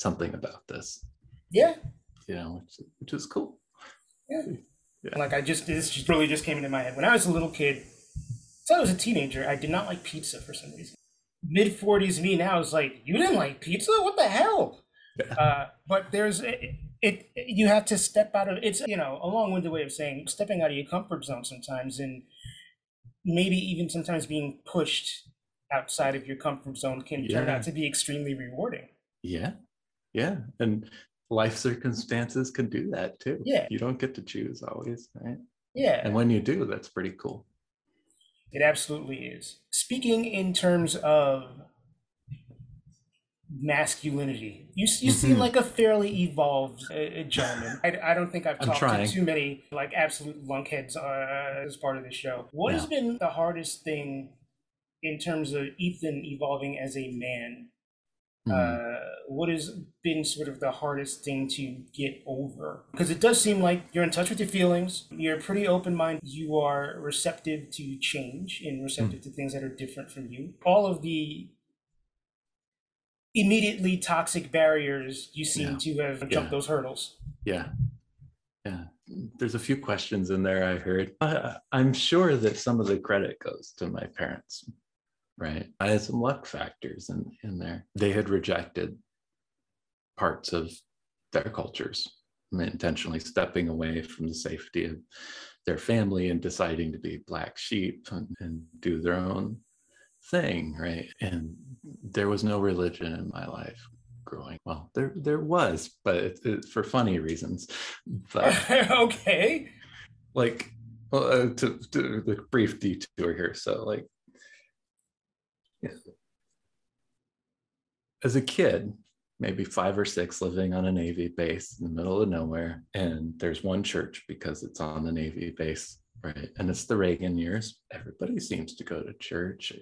something about this. Yeah, you know, which, which is cool. Yeah. yeah. Like I just this just really just came into my head when I was a little kid. So I was a teenager. I did not like pizza for some reason. Mid forties me now is like, you didn't like pizza? What the hell? Yeah. Uh, but there's it, it, You have to step out of it's you know a long-winded way of saying stepping out of your comfort zone sometimes, and maybe even sometimes being pushed outside of your comfort zone can yeah. turn out to be extremely rewarding. Yeah, yeah, and life circumstances can do that too. Yeah. You don't get to choose always, right? Yeah. And when you do, that's pretty cool. It absolutely is. Speaking in terms of masculinity, you, you seem mm-hmm. like a fairly evolved uh, gentleman. I, I, don't think I've talked to too many like absolute lunkheads uh, as part of the show. What yeah. has been the hardest thing in terms of Ethan evolving as a man Mm. Uh, what has been sort of the hardest thing to get over? Because it does seem like you're in touch with your feelings. You're pretty open minded. You are receptive to change and receptive mm. to things that are different from you. All of the immediately toxic barriers, you seem yeah. to have jumped yeah. those hurdles. Yeah. Yeah. There's a few questions in there I heard. I, I'm sure that some of the credit goes to my parents right? I had some luck factors in, in there. They had rejected parts of their cultures, intentionally stepping away from the safety of their family and deciding to be black sheep and, and do their own thing, right? And there was no religion in my life growing. Well, there there was, but it, it, for funny reasons. But <laughs> okay, like well, uh, to, to the brief detour here. So, like as a kid, maybe five or six living on a Navy base in the middle of nowhere, and there's one church because it's on the Navy base, right? And it's the Reagan years. Everybody seems to go to church.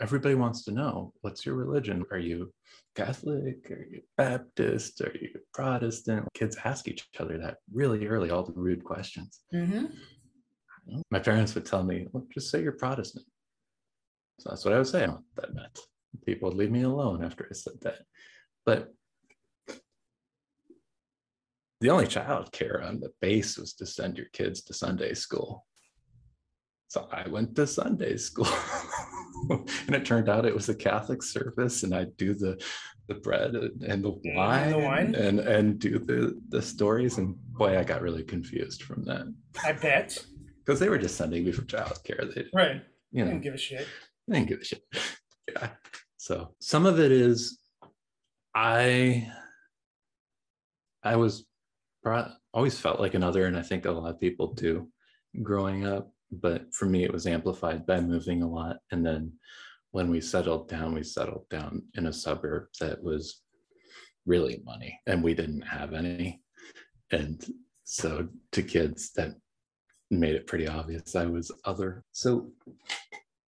Everybody wants to know what's your religion? Are you Catholic? Are you Baptist? Are you Protestant? Kids ask each other that really early, all the rude questions. Mm-hmm. My parents would tell me, well, just say you're Protestant. So that's what I would say that meant. People would leave me alone after I said that. But the only child care on the base was to send your kids to Sunday school. So I went to Sunday school. <laughs> and it turned out it was a Catholic service, and I'd do the the bread and the wine, and, the wine. and and do the the stories. And boy, I got really confused from that. I bet <laughs> because they were just sending me for childcare. They right, you know, didn't give a shit. I didn't give a shit. <laughs> Yeah. So some of it is I I was brought, always felt like another, and I think a lot of people do. growing up, but for me, it was amplified by moving a lot. And then when we settled down, we settled down in a suburb that was really money, and we didn't have any. And so to kids, that made it pretty obvious I was other. So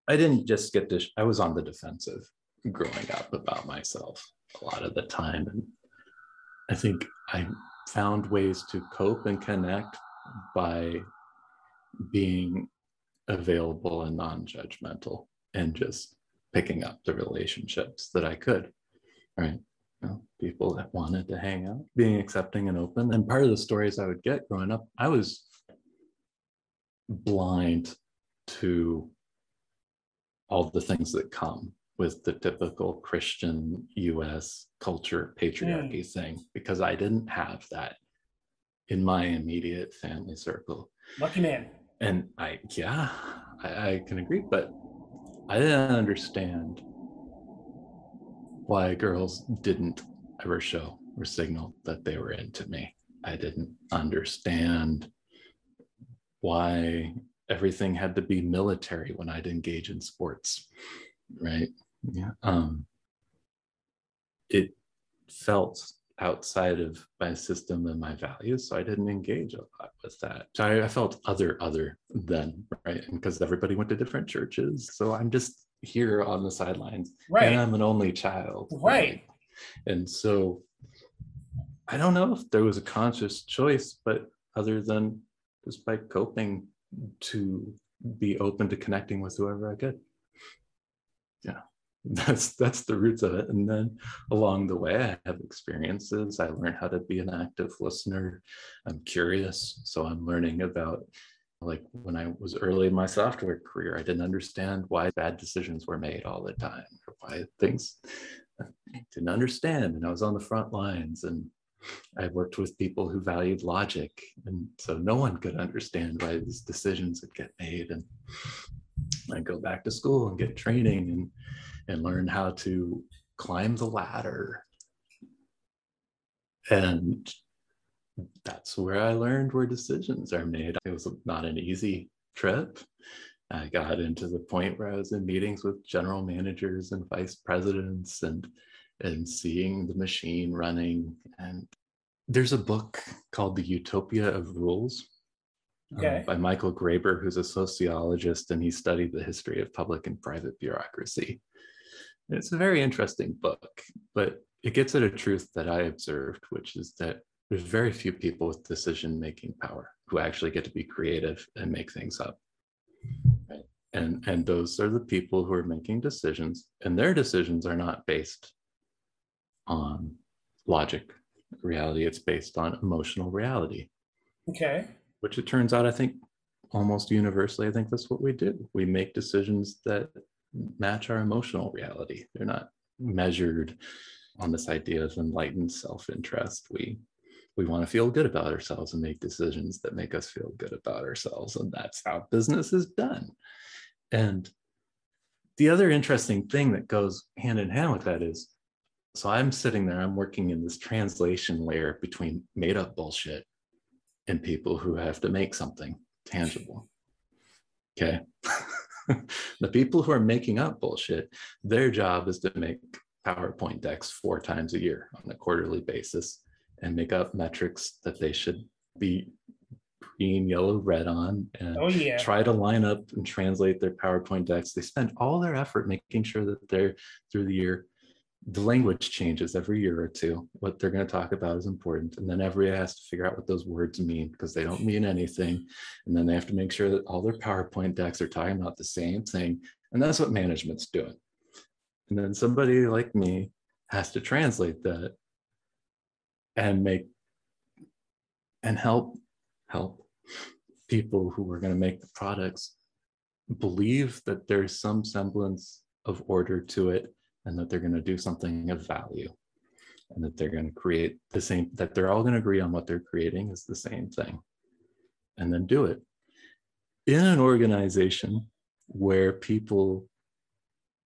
I didn't just get this, I was on the defensive growing up about myself a lot of the time. And I think I found ways to cope and connect by being available and non-judgmental and just picking up the relationships that I could. Right. You know, people that wanted to hang out, being accepting and open. And part of the stories I would get growing up, I was blind to all the things that come with the typical Christian US culture patriarchy mm. thing because I didn't have that in my immediate family circle. Lucky man. And I, yeah, I, I can agree, but I didn't understand why girls didn't ever show or signal that they were into me. I didn't understand why everything had to be military when I'd engage in sports, right? Yeah. Um, it felt outside of my system and my values, so I didn't engage a lot with that. So I, I felt other, other than right, because everybody went to different churches, so I'm just here on the sidelines, right? And I'm an only child, right? right? And so I don't know if there was a conscious choice, but other than just by coping to be open to connecting with whoever I could. Yeah, <laughs> that's that's the roots of it. And then along the way, I have experiences. I learn how to be an active listener. I'm curious, so I'm learning about like when I was early in my software career, I didn't understand why bad decisions were made all the time, or why things <laughs> I didn't understand. And I was on the front lines and I worked with people who valued logic, and so no one could understand why these decisions would get made. And I go back to school and get training and and learn how to climb the ladder. And that's where I learned where decisions are made. It was not an easy trip. I got into the point where I was in meetings with general managers and vice presidents and and seeing the machine running. And there's a book called The Utopia of Rules um, okay. um, by Michael Graeber, who's a sociologist, and he studied the history of public and private bureaucracy. And it's a very interesting book, but it gets at a truth that I observed, which is that there's very few people with decision making power who actually get to be creative and make things up. Right? And, and those are the people who are making decisions, and their decisions are not based on logic reality. It's based on emotional reality. Okay. Which it turns out i think almost universally i think that's what we do. We make decisions that match our emotional reality. They're not measured on this idea of enlightened self-interest. We we want to feel good about ourselves and make decisions that make us feel good about ourselves and that's how business is done. And the other interesting thing that goes hand in hand with that is so I'm sitting there, I'm working in this translation layer between made up bullshit and people who have to make something tangible. Okay. <laughs> the people who are making up bullshit, their job is to make PowerPoint decks four times a year on a quarterly basis and make up metrics that they should be green, yellow, red on and oh, yeah. try to line up and translate their PowerPoint decks. They spend all their effort making sure that they're through the year the language changes every year or two. What they're going to talk about is important. And then everybody has to figure out what those words mean because they don't mean anything. And then they have to make sure that all their PowerPoint decks are talking about the same thing. And that's what management's doing. And then somebody like me has to translate that and make and help help people who are going to make the products believe that there's some semblance of order to it and that they're going to do something of value. And that they're going to create the same that they're all going to agree on what they're creating is the same thing. And then do it. In an organization where people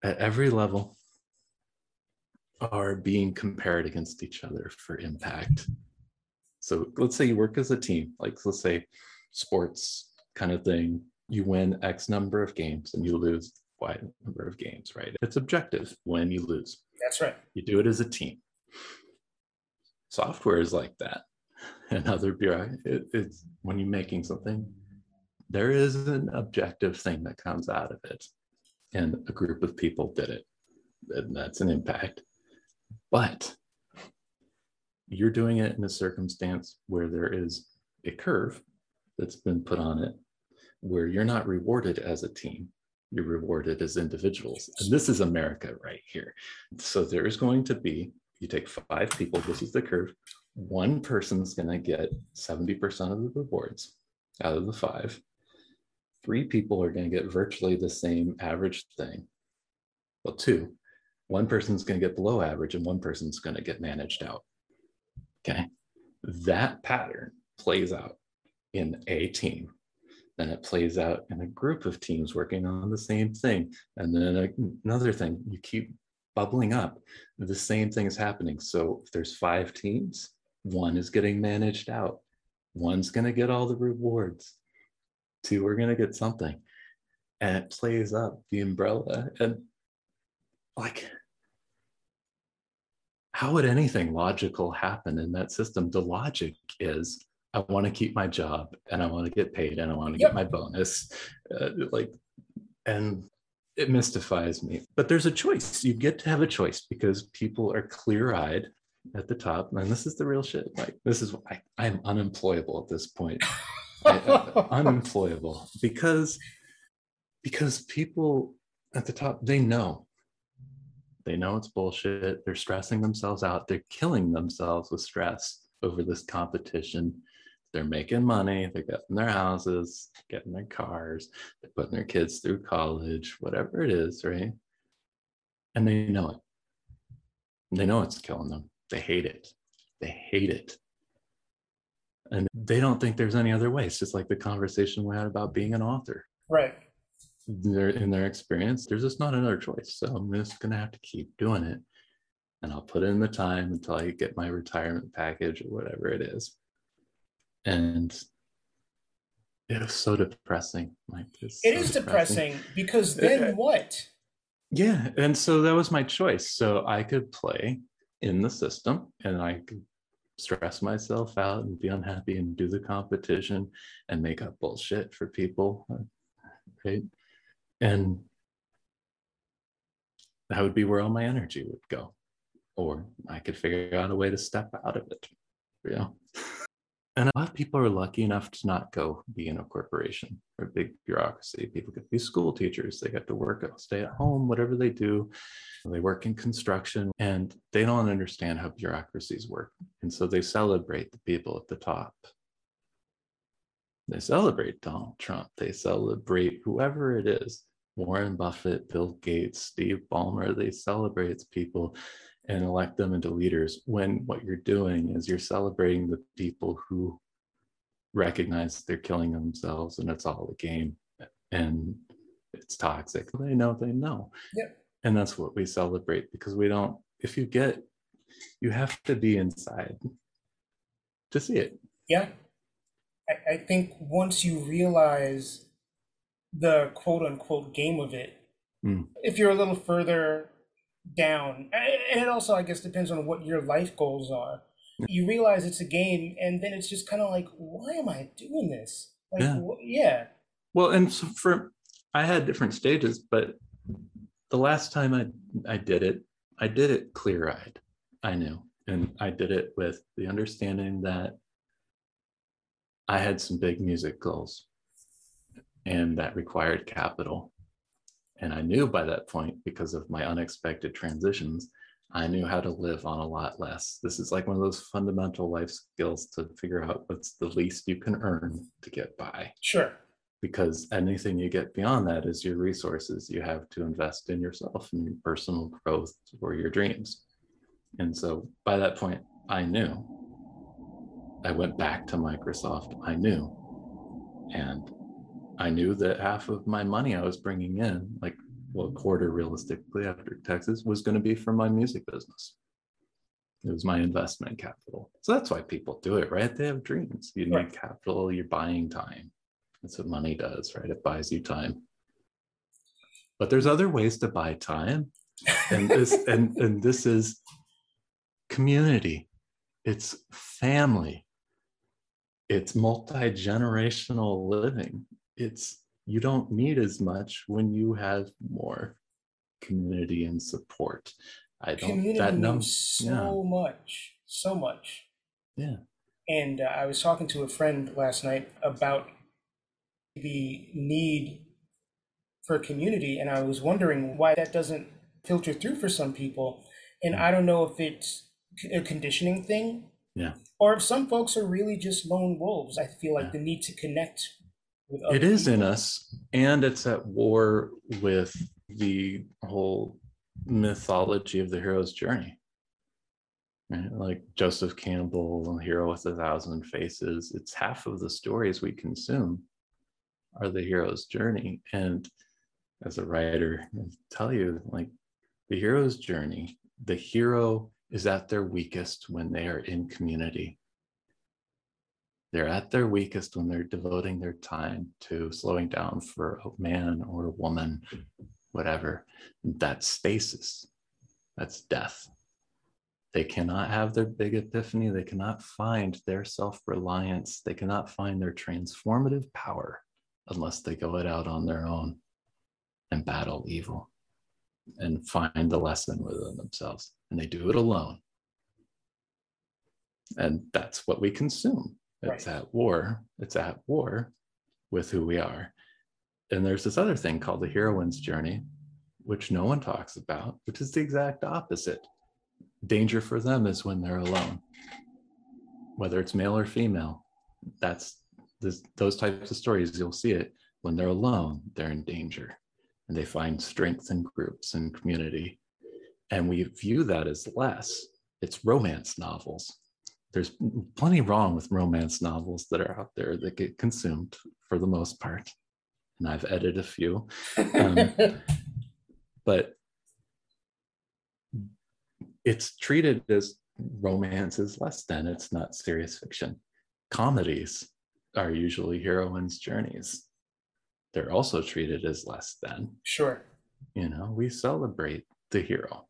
at every level are being compared against each other for impact. So let's say you work as a team like let's say sports kind of thing. You win X number of games and you lose Y number of games, right? It's objective when you lose. That's right. You do it as a team. Software is like that. <laughs> And other bureau, it, it's when you're making something, there is an objective thing that comes out of it. And a group of people did it. And that's an impact. But you're doing it in a circumstance where there is a curve that's been put on it where you're not rewarded as a team you're rewarded as individuals. And this is america right here. So there's going to be you take five people this is the curve one person's going to get 70% of the rewards out of the five. Three people are going to get virtually the same average thing. Well two one person's going to get below average and one person's going to get managed out. Okay. That pattern plays out in a team. Then it plays out in a group of teams working on the same thing. And then another thing, you keep bubbling up. The same thing is happening. So if there's five teams, one is getting managed out, one's going to get all the rewards, two are going to get something. And it plays up the umbrella. And like, how would anything logical happen in that system? The logic is I want to keep my job and I want to get paid and I want to yep. get my bonus. Uh, like, and it mystifies me. But there's a choice. You get to have a choice because people are clear eyed at the top. And this is the real shit. Like, this is, I, I'm unemployable at this point. I, uh, <laughs> unemployable because because people at the top they know they know it's bullshit. They're stressing themselves out. They're killing themselves with stress over this competition. They're making money. They're getting their houses, getting their cars, they're putting their kids through college, whatever it is, right? And they know it. They know it's killing them. They hate it. They hate it. And they don't think there's any other way. It's just like the conversation we had about being an author. Right their in their experience, there's just not another choice. So I'm just gonna have to keep doing it. And I'll put in the time until I get my retirement package or whatever it is. And it was so depressing. Like this. it's it so is depressing. depressing because uh, then uh, what? Yeah. And so that was my choice. So I could play in the system and I could stress myself out and be unhappy and do the competition and make up bullshit for people. Right and that would be where all my energy would go or i could figure out a way to step out of it you know <laughs> and a lot of people are lucky enough to not go be in a corporation or a big bureaucracy people could be school teachers they get to work stay at home whatever they do they work in construction and they don't understand how bureaucracies work and so they celebrate the people at the top they celebrate Donald Trump. They celebrate whoever it is Warren Buffett, Bill Gates, Steve Ballmer. They celebrate people and elect them into leaders when what you're doing is you're celebrating the people who recognize they're killing themselves and it's all a game and it's toxic. They know they know. Yep. And that's what we celebrate because we don't, if you get, you have to be inside to see it. Yeah. I, I think once you realize the quote unquote game of it, mm. if you're a little further down, and it also, I guess, depends on what your life goals are. You realize it's a game, and then it's just kind of like, why am I doing this? Like, yeah. Wh- yeah. Well, and so for I had different stages, but the last time I I did it, I did it clear eyed. I knew, and I did it with the understanding that I had some big music goals and that required capital. And I knew by that point, because of my unexpected transitions, I knew how to live on a lot less. This is like one of those fundamental life skills to figure out what's the least you can earn to get by. Sure. Because anything you get beyond that is your resources you have to invest in yourself and your personal growth or your dreams. And so by that point, I knew I went back to Microsoft. I knew. And I knew that half of my money I was bringing in, like, well, a quarter realistically after taxes, was going to be from my music business. It was my investment capital. So that's why people do it, right? They have dreams. You need right. capital, you're buying time. That's what money does, right? It buys you time. But there's other ways to buy time. And this <laughs> and, and this is community. It's family. It's multi-generational living. It's you don't need as much when you have more community and support. I don't Community that num- so yeah. much, so much. Yeah. And uh, I was talking to a friend last night about the need for community, and I was wondering why that doesn't filter through for some people. And I don't know if it's a conditioning thing, Yeah. or if some folks are really just lone wolves. I feel like Yeah. the need to connect It is in us, and it's at war with the whole mythology of the hero's journey. Right? Like Joseph Campbell, Hero with a Thousand Faces, it's half of the stories we consume are the hero's journey. And as a writer, I tell you, like the hero's journey, the hero is at their weakest when they are in community. They're at their weakest when they're devoting their time to slowing down for a man or a woman, whatever. That's stasis. That's death. They cannot have their big epiphany. They cannot find their self reliance. They cannot find their transformative power unless they go it out on their own and battle evil and find the lesson within themselves. And they do it alone. And that's what we consume. It's Right. at war. It's at war with who we are. And there's this other thing called the heroine's journey, which no one talks about, which is the exact opposite. Danger for them is when they're alone, whether it's male or female. That's this, those types of stories. You'll see it when they're alone, they're in danger and they find strength in groups and community. And we view that as less. It's romance novels. There's plenty wrong with romance novels that are out there that get consumed for the most part. And I've edited a few. Um, <laughs> but it's treated as romance is less than it's not serious fiction comedies are usually heroines journeys they're also treated as less than sure. you know we celebrate the hero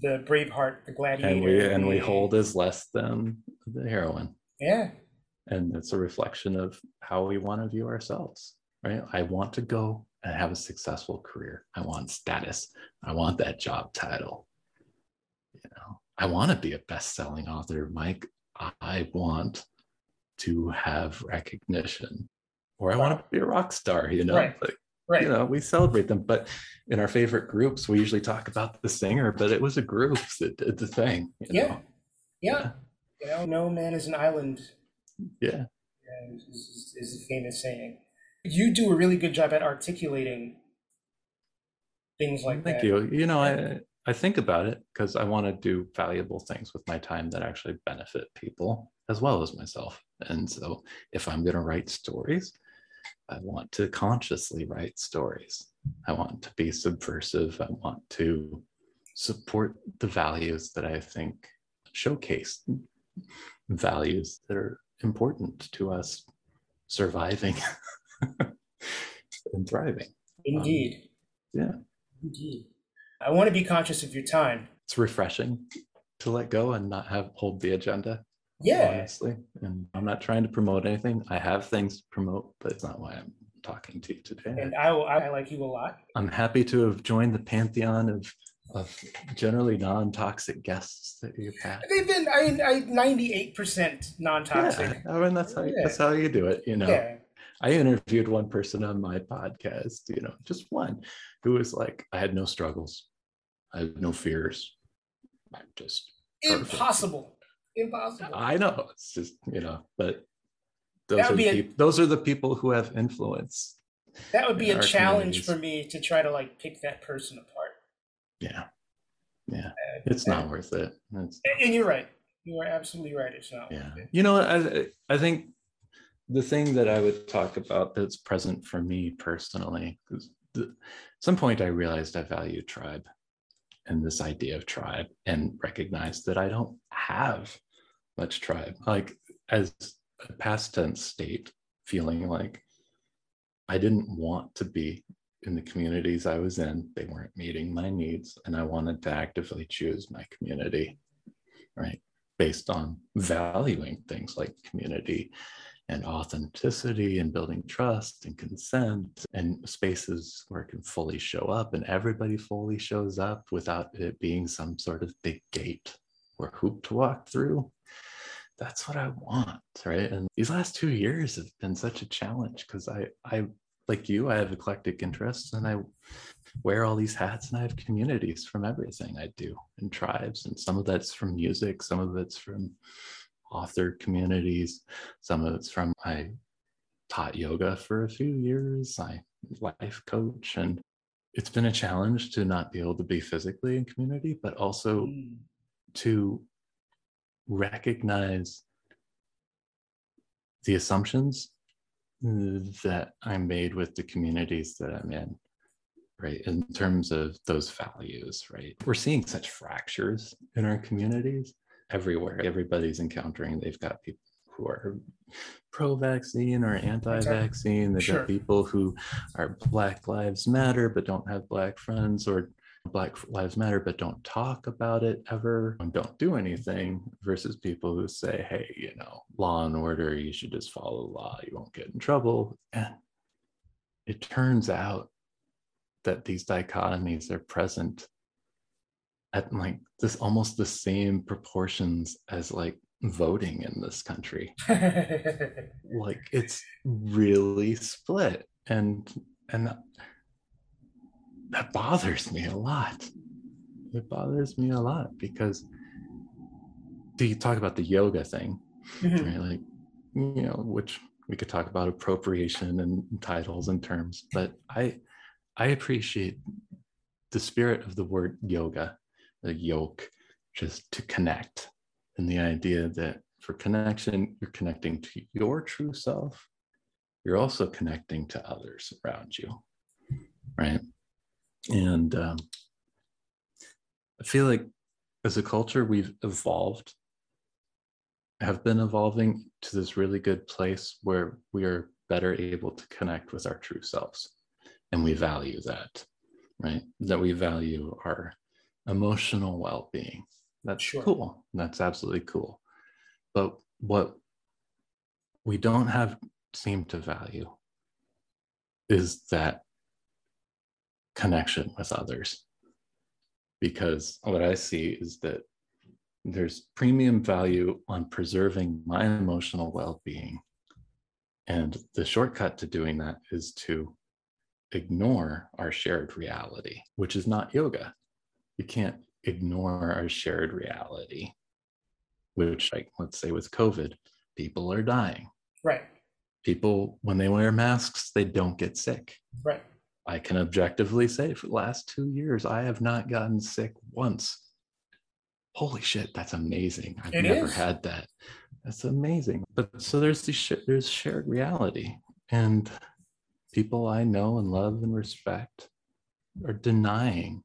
The Braveheart, the Gladiator. and we and we hold as less than the heroine. Yeah. and it's a reflection of how we want to view ourselves right? I want to go and have a successful career. I want status. I want that job title. You know i want to be a best-selling author mike. I want to have recognition. Or i want to be a rock star you know? Right. like, Right. you know we celebrate them but in our favorite groups we usually talk about the singer but it was a group <laughs> that did the thing you yeah. know? yeah. You know, no man is an island yeah is, is, is a famous saying. You do a really good job at articulating things like that. Thank that. you. You know, I I think about it because I want to do valuable things with my time that actually benefit people as well as myself. And so if I'm going to write stories, I want to consciously write stories. I want to be subversive. I want to support the values that I think showcase values that are important to us surviving <laughs> and thriving. Um, Indeed. Yeah. Indeed. I want to be conscious of your time. it's refreshing to let go and not have hold the agenda Yeah. honestly and i'm not trying to promote anything i have things to promote but it's not why i'm talking to you today And I, I like you a lot. i'm happy to have joined the pantheon of of generally non-toxic guests that you've had They've been I, I 98% non-toxic. yeah, I mean that's how Yeah. that's how you do it, you know. Yeah. I interviewed one person on my podcast, you know, just one, who was like, I had no struggles, I had no fears. I'm just perfect. Impossible. I know it's just you know, but those are the a- those are the people who have influence. That would be a challenge for me to try to like pick that person apart. Yeah, yeah, Uh, it's not worth it. It's, And you're right. You are absolutely right. It's not. yeah, worth it. you know, I I think the thing that I would talk about that's present for me personally, because at some point I realized I value tribe and this idea of tribe, and recognized that I don't have much tribe. Like as a past tense state, feeling like I didn't want to be in the communities I was in. They weren't meeting my needs, and I wanted to actively choose my community, right? Based on valuing things like community and authenticity and building trust and consent and spaces where it can fully show up and everybody fully shows up without it being some sort of big gate or hoop to walk through. That's what I want, right? And these last two years have been such a challenge because I, I, like you, I have eclectic interests and I wear all these hats and I have communities from everything I do and tribes. And some of that's from music, some of it's from author communities. Some of it's from I taught yoga for a few years. I life coach and it's been a challenge to not be able to be physically in community, but also mm. to recognize the assumptions that I made with the communities that I'm in, right? In terms of those values, right? We're seeing such fractures in our communities everywhere. Everybody's encountering, they've got people who are pro-vaccine or anti-vaccine. They've sure. got people who are Black Lives Matter but don't have Black friends, or Black Lives Matter but don't talk about it ever and don't do anything, versus people who say, "Hey, you know, law and order. You should just follow the law. You won't get in trouble." And it turns out that these dichotomies are present at like this almost the same proportions as like voting in this country <laughs> like it's really split and and that bothers me a lot it bothers me a lot because do you talk about the yoga thing mm-hmm. right like you know which we could talk about appropriation and titles and terms but i i appreciate the spirit of the word yoga the yoke, just to connect. And the idea that for connection, you're connecting to your true self. You're also connecting to others around you, right? And um, I feel like as a culture, we've evolved, have been evolving to this really good place where we are better able to connect with our true selves. And we value that, right? That we value our emotional well-being that's sure. cool that's absolutely cool but what we don't have seem to value is that connection with others because what i see is that there's premium value on preserving my emotional well-being and the shortcut to doing that is to ignore our shared reality which is not yoga you can't ignore our shared reality, which, like, let's say with COVID, people are dying. Right. People, when they wear masks, they don't get sick. Right. I can objectively say for the last two years, I have not gotten sick once. Holy shit, that's amazing. I've it never is. had that. That's amazing. But so there's the sh- there's shared reality, and people I know and love and respect are denying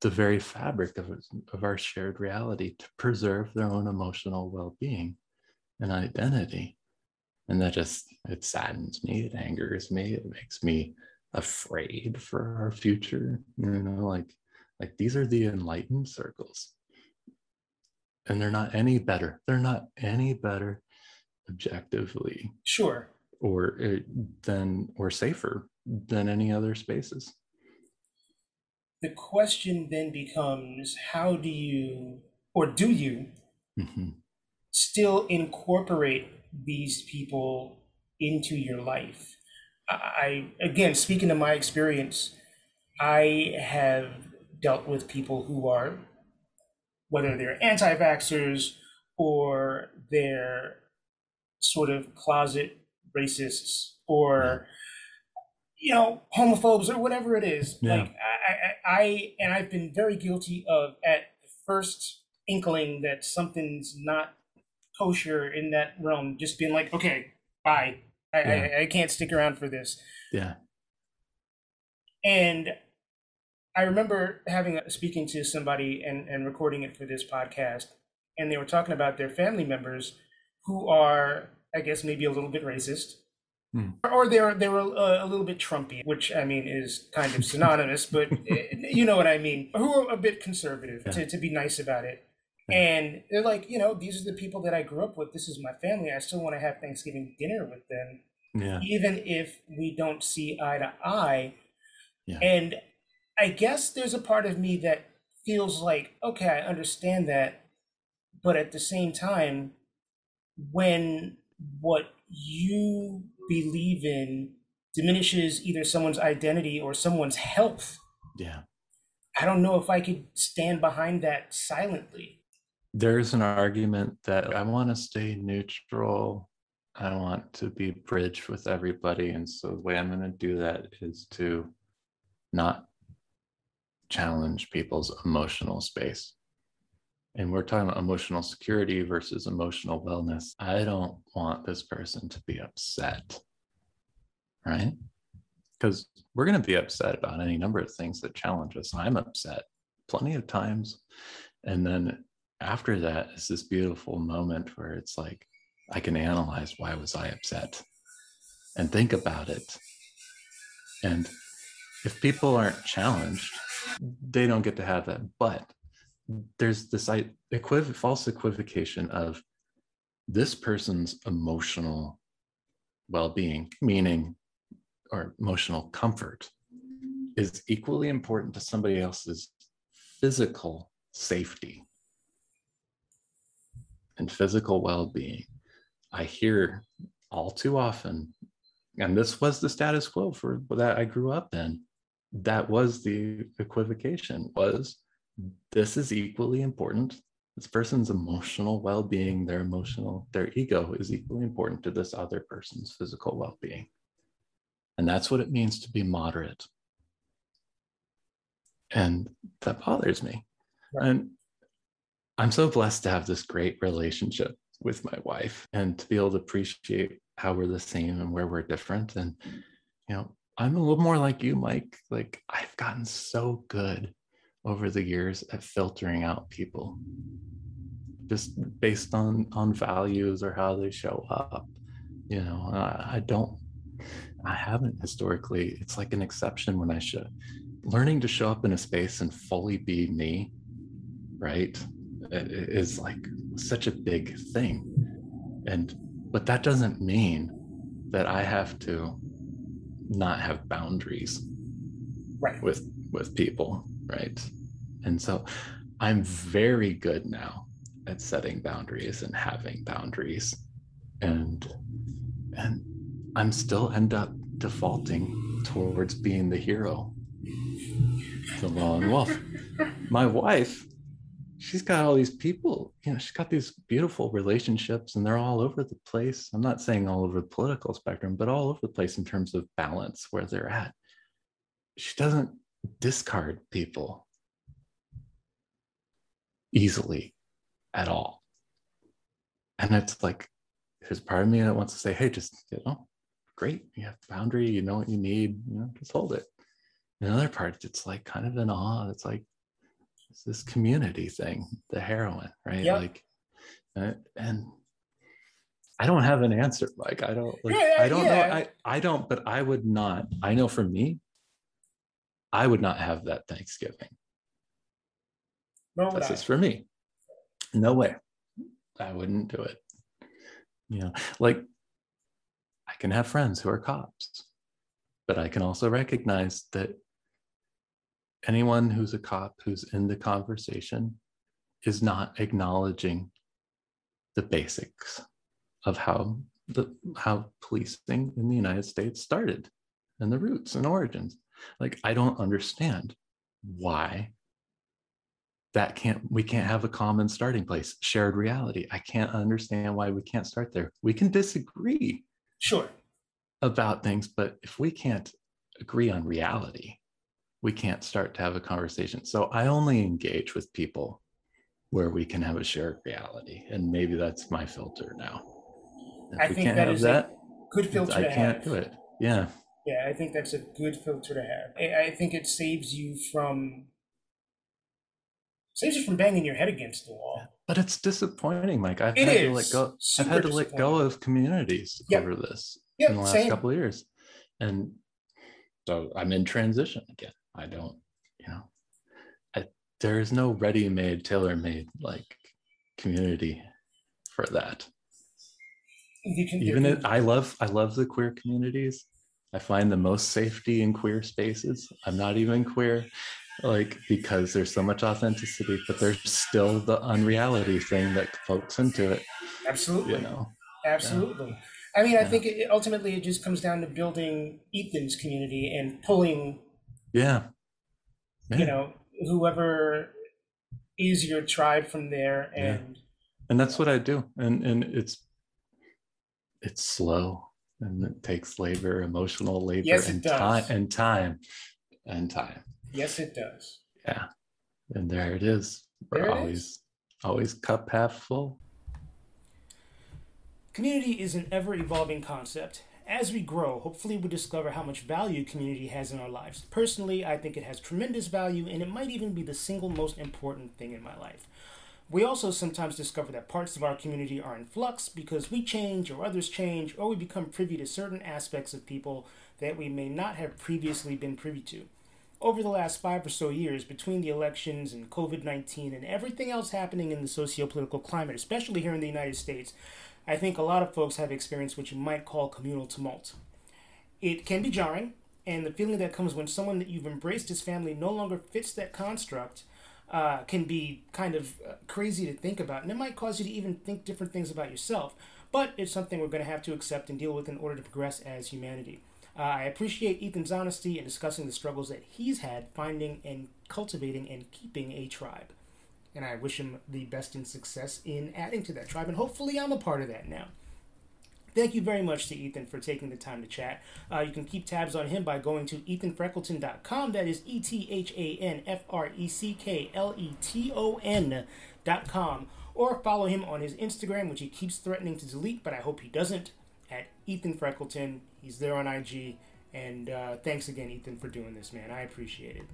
the very fabric of, of our shared reality to preserve their own emotional well-being and identity and that just it saddens me it angers me it makes me afraid for our future you know like like these are the enlightened circles. And they're not any better they're not any better objectively sure. or uh, than or safer than any other spaces. The question then becomes how do you or do you mm-hmm. still incorporate these people into your life i again speaking to my experience i have dealt with people who are whether they're anti-vaxxers or they're sort of closet racists or you know homophobes or whatever it is yeah. like I, I, I and i've been very guilty of at the first inkling that something's not kosher in that realm just being like okay bye i yeah. I, I can't stick around for this yeah and i remember having a, speaking to somebody and and recording it for this podcast and they were talking about their family members who are I guess maybe a little bit racist. Hmm. Or they were they were uh, a little bit Trumpy, which I mean is kind of synonymous, but <laughs> eh, you know what I mean. Who are a bit conservative Yeah. to, to be nice about it. Yeah. And they're like, you know, these are the people that I grew up with. This is my family. I still want to have Thanksgiving dinner with them, Yeah. even if we don't see eye to eye. Yeah. And I guess there's a part of me that feels like, okay, I understand that. But at the same time, when what you believe in diminishes either someone's identity or someone's health, Yeah. I don't know if I could stand behind that silently. There's an argument that I want to stay neutral. I want to be bridge with everybody. And so the way I'm going to do that is to not challenge people's emotional space. And we're talking about emotional security versus emotional wellness. I don't want this person to be upset, right? Because we're going to be upset about any number of things that challenge us. I'm upset plenty of times. And then after that is this beautiful moment where it's like, I can analyze why was I upset and think about it. And if people aren't challenged, they don't get to have that. But there's this equiv- false equivocation of this person's emotional well-being, meaning or emotional comfort, is equally important to somebody else's physical safety and physical well-being. I hear all too often, and this was the status quo for that I grew up in. That was the equivocation was this is equally important. This person's emotional well-being, their emotional, their ego is equally important to this other person's physical well-being. And that's what it means to be moderate. And that bothers me. Right. And I'm so blessed to have this great relationship with my wife and to be able to appreciate how we're the same and where we're different. And, you know, I'm a little more like you, Mike. Like, I've gotten so good over the years at filtering out people just based on on values or how they show up you know i, I don't i haven't historically it's like an exception when i should learning to show up in a space and fully be me right is like such a big thing. And but that doesn't mean that i have to not have boundaries Right. with with people right? And so i'm very good now at setting boundaries and having boundaries. And and i'm still end up defaulting towards being the hero the lone wolf. <laughs> My wife she's got all these people you know she's got these beautiful relationships and they're all over the place. I'm not saying all over the political spectrum but all over the place in terms of balance where they're at. She doesn't discard people easily at all. And it's like there's part of me that wants to say hey just you know great. You have boundary. You know what you need. You know just hold it. And another part it's like kind of in awe. It's like it's this community thing the heroine right Yep. like uh, and i don't have an answer like i don't like Yeah, yeah, i don't yeah. know i i don't but i would not i know for me i would not have that thanksgiving No, that's just for me. No way. I wouldn't do it. You know, like I can have friends who are cops, but I can also recognize that anyone who's a cop who's in the conversation is not acknowledging the basics of how the how policing in the United States started and the roots and origins. Like I don't understand why that can't we can't have a common starting place shared reality i can't understand why we can't start there we can disagree sure. about things but if we can't agree on reality we can't start to have a conversation so i only engage with people where we can have a shared reality and maybe that's my filter now if I we think can't that have is a that Good filter i to can't have. do it yeah Yeah, I think that's a good filter to have. I I think it saves you from saves you from banging your head against the wall. But it's disappointing, Mike. I've It had to let go. I've had to let go of communities Yep. over this Yep, in the last same. couple of years, and so I'm in transition again. I don't, you know, I, there is no ready-made, tailor-made like community for that. Even it, I love, I love the queer communities. I find the most safety in queer spaces. I'm not even queer, like because there's so much authenticity, but there's still the unreality thing that pokes into it. absolutely, You know. absolutely. I mean, I think it, ultimately it just comes down to building Ethan's community and pulling, Yeah. Yeah. you know, whoever is your tribe from there. Yeah. And and that's what I do. And and it's it's slow and it takes labor, emotional labor Yes, and does. time and time and time. yes, it does. Yeah. And there it is. We're There it is. always always cup half full. Community is an ever evolving concept. As we grow, hopefully we discover how much value community has in our lives. Personally, I think it has tremendous value and it might even be the single most important thing in my life. We also sometimes discover that parts of our community are in flux because we change or others change or we become privy to certain aspects of people that we may not have previously been privy to. Over the last five or so years, between the elections and COVID 19 and everything else happening in the socio political climate, especially here in the United States, I think a lot of folks have experienced what you might call communal tumult. It can be jarring, and the feeling that comes when someone that you've embraced as family no longer fits that construct uh, can be kind of uh, crazy to think about, and it might cause you to even think different things about yourself. But it's something we're going to have to accept and deal with in order to progress as humanity. Uh, I appreciate Ethan's honesty in discussing the struggles that he's had finding and cultivating and keeping a tribe and I wish him the best in success in adding to that tribe. And hopefully, I'm a part of that now. Thank you very much to Ethan for taking the time to chat. Uh, you can keep tabs on him by going to ethanfreckleton.com. That is E T H A N F R E C K L E T O N.com. Or follow him on his Instagram, which he keeps threatening to delete, but I hope he doesn't, at Ethan Freckleton. He's there on IG. And uh, thanks again, Ethan, for doing this, man. I appreciate it.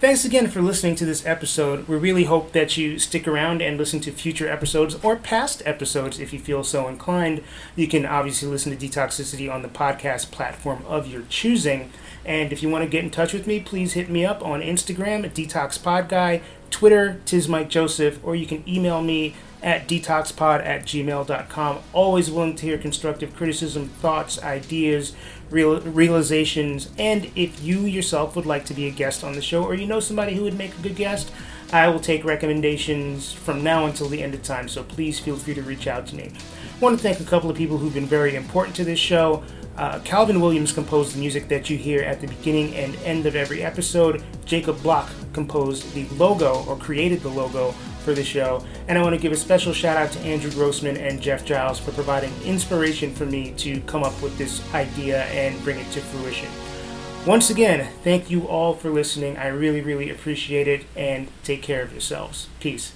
Thanks again for listening to this episode. We really hope that you stick around and listen to future episodes or past episodes if you feel so inclined. You can obviously listen to Detoxicity on the podcast platform of your choosing. And if you want to get in touch with me, please hit me up on Instagram at DetoxPodGuy, Twitter, Tis Mike Joseph, or you can email me at detoxpod at gmail.com. Always willing to hear constructive criticism, thoughts, ideas, real, realizations, and if you yourself would like to be a guest on the show or you know somebody who would make a good guest, I will take recommendations from now until the end of time, so please feel free to reach out to me. I want to thank a couple of people who've been very important to this show. Uh, Calvin Williams composed the music that you hear at the beginning and end of every episode. Jacob Block composed the logo or created the logo for the show. And I want to give a special shout out to Andrew Grossman and Jeff Giles for providing inspiration for me to come up with this idea and bring it to fruition. Once again, thank you all for listening. I really, really appreciate it and take care of yourselves. Peace.